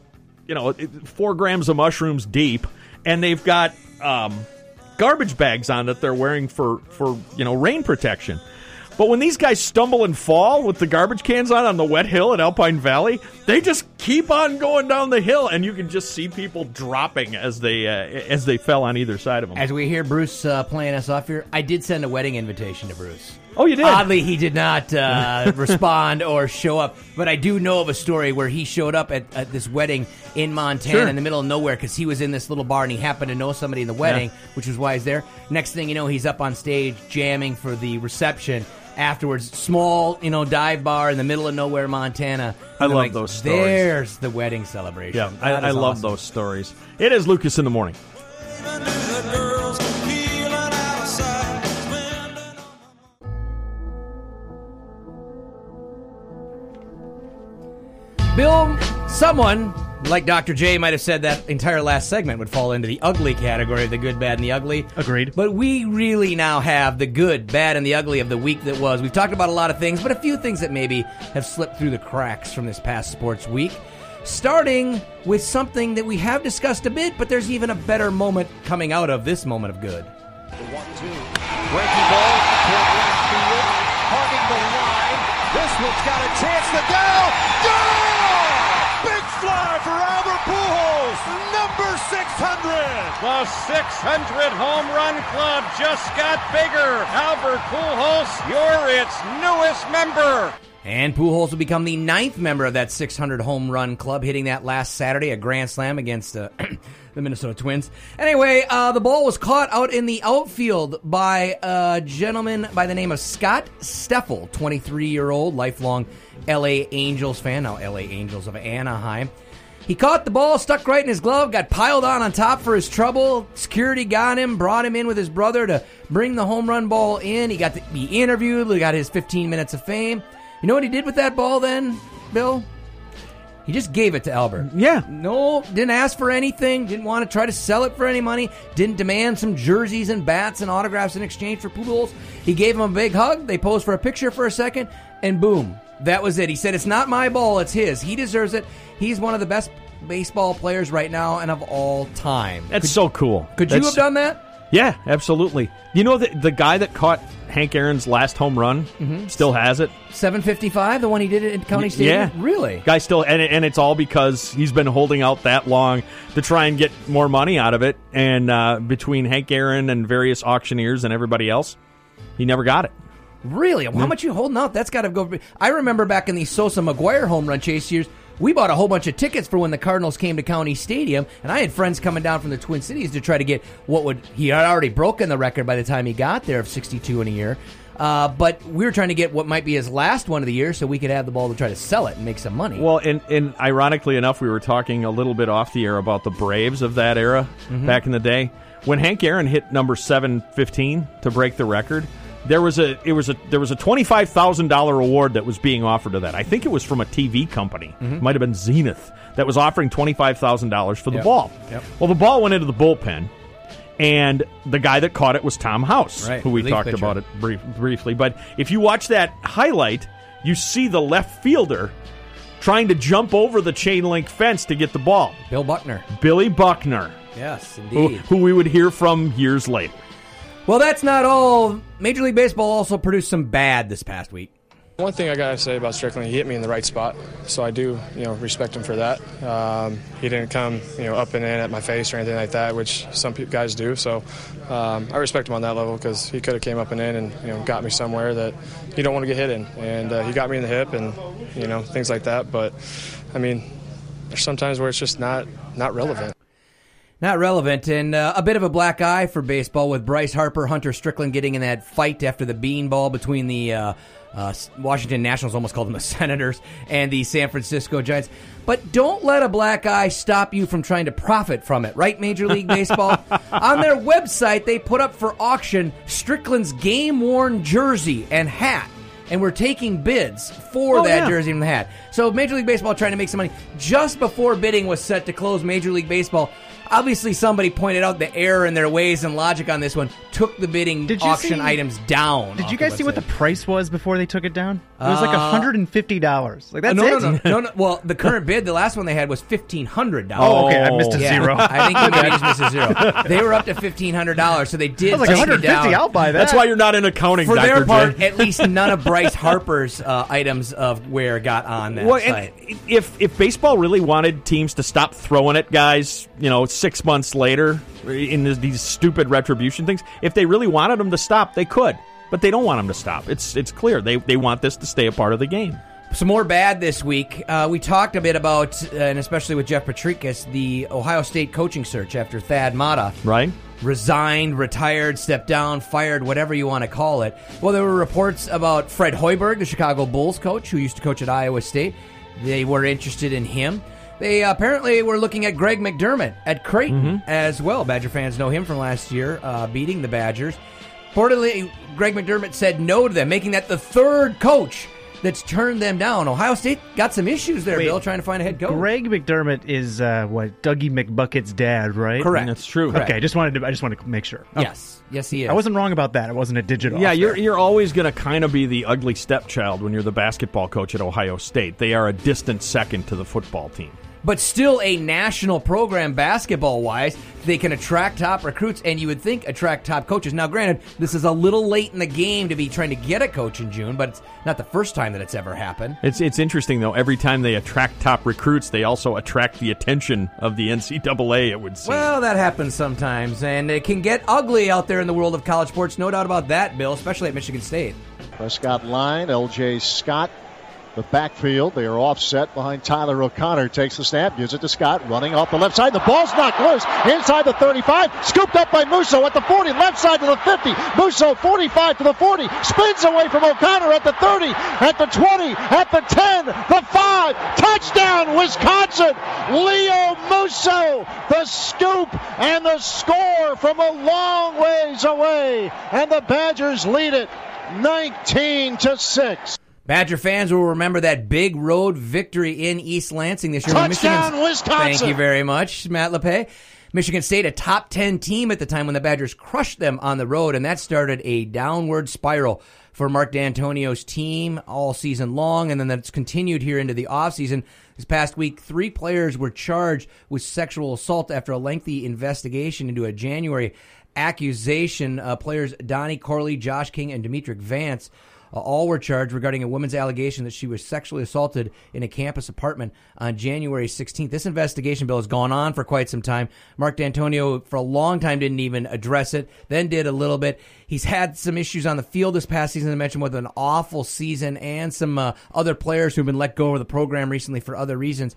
you know four grams of mushrooms deep, and they've got um, garbage bags on that they're wearing for for you know rain protection. But when these guys stumble and fall with the garbage cans on on the wet hill at Alpine Valley, they just keep on going down the hill, and you can just see people dropping as they uh, as they fell on either side of them. As we hear Bruce uh, playing us off here, I did send a wedding invitation to Bruce. Oh, you did? Oddly, he did not uh, respond or show up. But I do know of a story where he showed up at, at this wedding in Montana Sure. in the middle of nowhere because he was in this little bar and he happened to know somebody in the wedding, which is why he's there. Next thing you know, he's up on stage jamming for the reception. Afterwards, small, you know, dive bar in the middle of nowhere, Montana. I love like, those stories. There's the wedding celebration. Yeah, I, That I is love those stories. It is Lucas in the morning. Bill, someone like Dr. J might have said that entire last segment would fall into the ugly category of the good, bad, and the ugly. Agreed. But we really now have the good, bad, and the ugly of the week that was. We've talked about a lot of things, but a few things that maybe have slipped through the cracks from this past sports week. Starting with something that we have discussed a bit, but there's even a better moment coming out of this moment of good. Breaking ball toward left field. Hugging the line. This one's got a chance to go. Goal! Pujols. Number 600. The 600 home run club just got bigger. Albert Pujols, you're its newest member. And Pujols will become the ninth member of that 600 home run club, hitting that last Saturday, a grand slam against uh, the Minnesota Twins. Anyway, uh, the ball was caught out in the outfield by a gentleman by the name of Scott Steffel, 23 year old, lifelong LA Angels fan, now LA Angels of Anaheim. He caught the ball, stuck right in his glove, got piled on on top for his trouble. Security got him, brought him in with his brother to bring the home run ball in. He got to be interviewed, he got his 15 minutes of fame. You know what he did with that ball then, Bill? He just gave it to Albert. Yeah. No, didn't ask for anything. Didn't want to try to sell it for any money. Didn't demand some jerseys and bats and autographs in exchange for Pujols. He gave him a big hug. They posed for a picture for a second, and boom, that was it. He said, "It's not my ball. It's his. He deserves it. He's one of the best baseball players right now and of all time." That's Could- so cool. Could you have done that? Yeah, absolutely. You know the the guy that caught Hank Aaron's last home run Mhm. still has it. 755, the one he did it in County Stadium. Yeah, really. Guy still, and and it's all because he's been holding out that long to try and get more money out of it. And uh, between Hank Aaron and various auctioneers and everybody else, he never got it. Really? How much you holding out? That's got to go. I remember back in the Sosa McGwire home run chase years, we bought a whole bunch of tickets for when the Cardinals came to County Stadium, and I had friends coming down from the Twin Cities to try to get what would he had already broken the record by the time he got there of 62 in a year. Uh, but we were trying to get what might be his last one of the year, so we could have the ball to try to sell it and make some money. Well, and, and ironically enough, we were talking a little bit off the air about the Braves of that era Mhm. back in the day. When Hank Aaron hit number seven fifteen to break the record, there was a it was a there was a twenty five thousand dollar award that was being offered to that. I think it was from a TV company. Mhm. Might have been Zenith that was offering twenty five thousand dollars for the Yep. ball. Yep. Well, the ball went into the bullpen. And the guy that caught it was Tom House, Right, who we relief talked pitcher. about it brief, briefly. But if you watch that highlight, you see the left fielder trying to jump over the chain link fence to get the ball. Bill Buckner. Billy Buckner. Yes, Who, indeed. who we would hear from years later. Well, that's not all. Major League Baseball also produced some bad this past week. One thing I gotta say about Strickland, he hit me in the right spot, so I do, you know, respect him for that. Um, he didn't come, you know, up and in at my face or anything like that, which some guys do. So um, I respect him on that level because he could have came up and in and you know got me somewhere that you don't want to get hit in, and uh, he got me in the hip and you know things like that. But I mean, there's sometimes where it's just not not relevant. Not relevant, and uh, a bit of a black eye for baseball with Bryce Harper, Hunter Strickland getting in that fight after the beanball between the uh, uh, Washington Nationals, almost called them the Senators, and the San Francisco Giants. But don't let a black eye stop you from trying to profit from it, right, Major League Baseball? On their website, they put up for auction Strickland's game worn jersey and hat. And we're taking bids for Oh, that yeah. jersey and the hat. So Major League Baseball trying to make some money. Just before bidding was set to close, Major League Baseball, obviously somebody pointed out the error in their ways and logic on this one, took the bidding Did you auction see- items down. Did you guys see what the price was before they took it down? It was like Uh, hundred and fifty dollars. Like that's no, it. no, no, no, no. Well, the current bid, the last one they had was fifteen hundred dollars. Oh, okay. I missed a zero. I think you maybe just missed a zero. They were up to fifteen hundred dollars, so they did. I was like, take it 150, down. I'll buy that. That's why you're not in accounting, For their part, at least none of Bryce Harper's uh, items of wear got on that Well, site. and if if baseball really wanted teams to stop throwing at guys, you know, six months later in this, these stupid retribution things, if they really wanted them to stop, they could. But they don't want them to stop. It's it's clear they they want this to stay a part of the game. Some more bad this week. Uh, we talked a bit about, uh, and especially with Jeff Patrikas, the Ohio State coaching search after Thad Matta Right? resigned, retired, stepped down, fired, whatever you want to call it. Well, there were reports about Fred Hoiberg, the Chicago Bulls coach, who used to coach at Iowa State. They were interested in him. They apparently were looking at Greg McDermott at Creighton as well. Badger fans know him from last year, uh, beating the Badgers. Reportedly, Greg McDermott said no to them, making that the third coach that's turned them down. Ohio State got some issues there, Wait, Bill, trying to find a head coach. Greg McDermott is uh, what Dougie McBucket's dad, right? Correct. That's true. Okay, I just wanted to. I just wanted to make sure. Oh. Yes, yes, he is. I wasn't wrong about that. It wasn't a digital. Yeah, you're there. you're always going to kind of be the ugly stepchild when you're the basketball coach at Ohio State. They are a distant second to the football team. But still a national program basketball wise. They can attract top recruits, and you would think attract top coaches. Now, granted, this is a little late in the game to be trying to get a coach in June, but it's not the first time that it's ever happened. It's it's interesting though. Every time they attract top recruits, they also attract the attention of the NCAA. It would seem. Well, that happens sometimes, and it can get ugly out there in the world of college sports. No doubt about that, Bill, especially at Michigan State. Prescott line, LJ Scott. The backfield, they are offset behind Tyler O'Connor. Takes the snap, gives it to Scott, running off the left side. The ball's knocked loose inside the 35, scooped up by Musso at the 40, left side to the 50. Musso 45 to the 40, spins away from O'Connor at the 30, at the 20, at the 10, the 5. Touchdown, Wisconsin! Leo Musso, the scoop and the score from a long ways away. And the Badgers lead it 19 to 6. Badger fans will remember that big road victory in East Lansing this year. Touchdown, Wisconsin. Thank you very much, Matt LePay. Michigan State, a top 10 team at the time when the Badgers crushed them on the road, and that started a downward spiral for Mark Dantonio's team all season long, and then that's continued here into the offseason. This past week, three players were charged with sexual assault after a lengthy investigation into a January accusation. Uh, players Donnie Corley, Josh King, and Demetric Vance all were charged regarding a woman's allegation that she was sexually assaulted in a campus apartment on January 16th. This investigation bill has gone on for quite some time. Mark Dantonio, for a long time, didn't even address it, then did a little bit. He's had some issues on the field this past season. I mentioned with an awful season and some uh, other players who've been let go of the program recently for other reasons.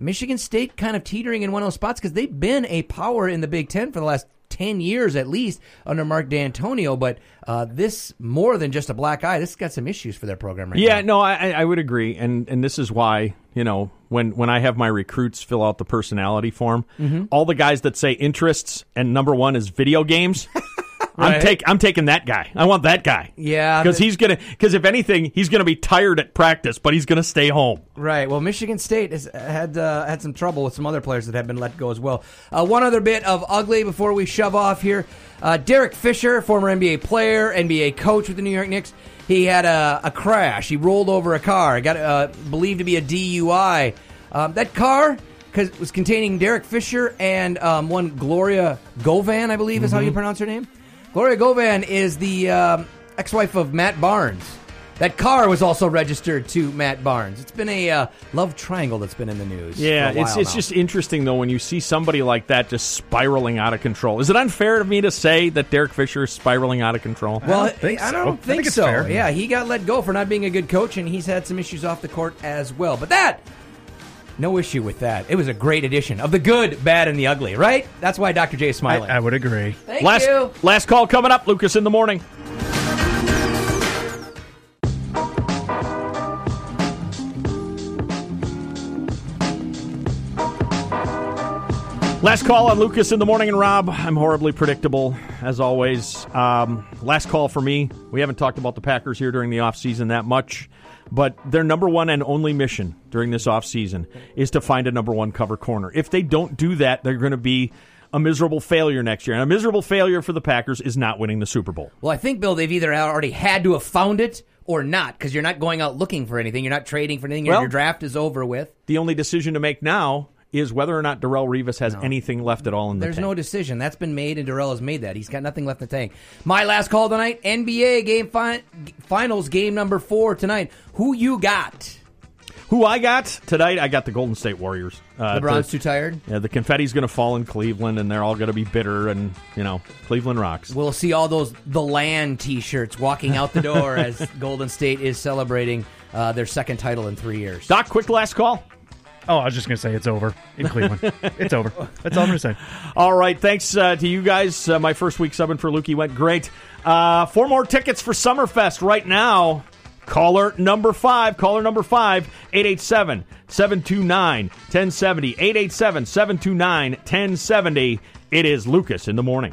Michigan State kind of teetering in one of those spots because they've been a power in the Big Ten for the last 10 years at least under Mark Dantonio, but uh, this more than just a black eye. This has got some issues for their program right yeah, now. no, I, I would agree, and and this is why you know when when I have my recruits fill out the personality form, Mhm. all the guys that say interests and number one is video games. I'm Right. take I'm taking that guy. I want that guy. Yeah, because he's gonna because if anything, he's gonna be tired at practice, but he's gonna stay home. Right. Well, Michigan State has had uh, had some trouble with some other players that have been let go as well. Uh, one other bit of ugly before we shove off here. Uh, Derek Fisher, former NBA player, NBA coach with the New York Knicks, he had a, a crash. He rolled over a car. Got uh, believed to be a DUI. Um, that car was containing Derek Fisher and um, one Gloria Govan, I believe is how you Mhm. pronounce her name. Gloria Govan is the um, ex-wife of Matt Barnes. That car was also registered to Matt Barnes. It's been a uh, love triangle that's been in the news. Yeah, for a it's while it's now. just interesting though when you see somebody like that just spiraling out of control. Is it unfair of me to say that Derek Fisher is spiraling out of control? Well, I don't think, so. Yeah, he got let go for not being a good coach, and he's had some issues off the court as well. But that, no issue with that. It was a great addition of the good, bad, and the ugly. Right? That's why Dr. J is smiling. I would agree. Thank last you. last call coming up, Lucas in the morning. Last call on Lucas in the morning and Robb. I'm horribly predictable, as always. Um, last call for me. We haven't talked about the Packers here during the offseason that much, but their number one and only mission during this offseason is to find a number one cover corner. If they don't do that, they're going to be a miserable failure next year. And a miserable failure for the Packers is not winning the Super Bowl. Well, I think, Bill, they've either already had to have found it or not, because you're not going out looking for anything. You're not trading for anything. Your- Well- your draft is over with. The only decision to make now is whether or not Darrelle Revis has anything left at all in the There's tank. no decision. That's been made, and Darrelle has made that. He's got nothing left in the tank. My last call tonight NBA game fi- finals game number four tonight. Who you got? Who I got tonight? I got the Golden State Warriors. Uh, LeBron's to- too tired. Yeah, the confetti's going to fall in Cleveland, and they're all going to be bitter, and you know, Cleveland rocks. We'll see all those the land T-shirts walking out the door as Golden State is celebrating uh, their second title in three years. Doc, quick last call. Oh, I was just going to say it's over in Cleveland. it's over. That's all I'm going to say. All right, thanks uh, to you guys. Uh, my first week subbing for Lukey went great. Uh, four more tickets for Summerfest right now. Caller number five, caller number five, 887 729 1070. 887 729 1070. It is Lucas in the morning.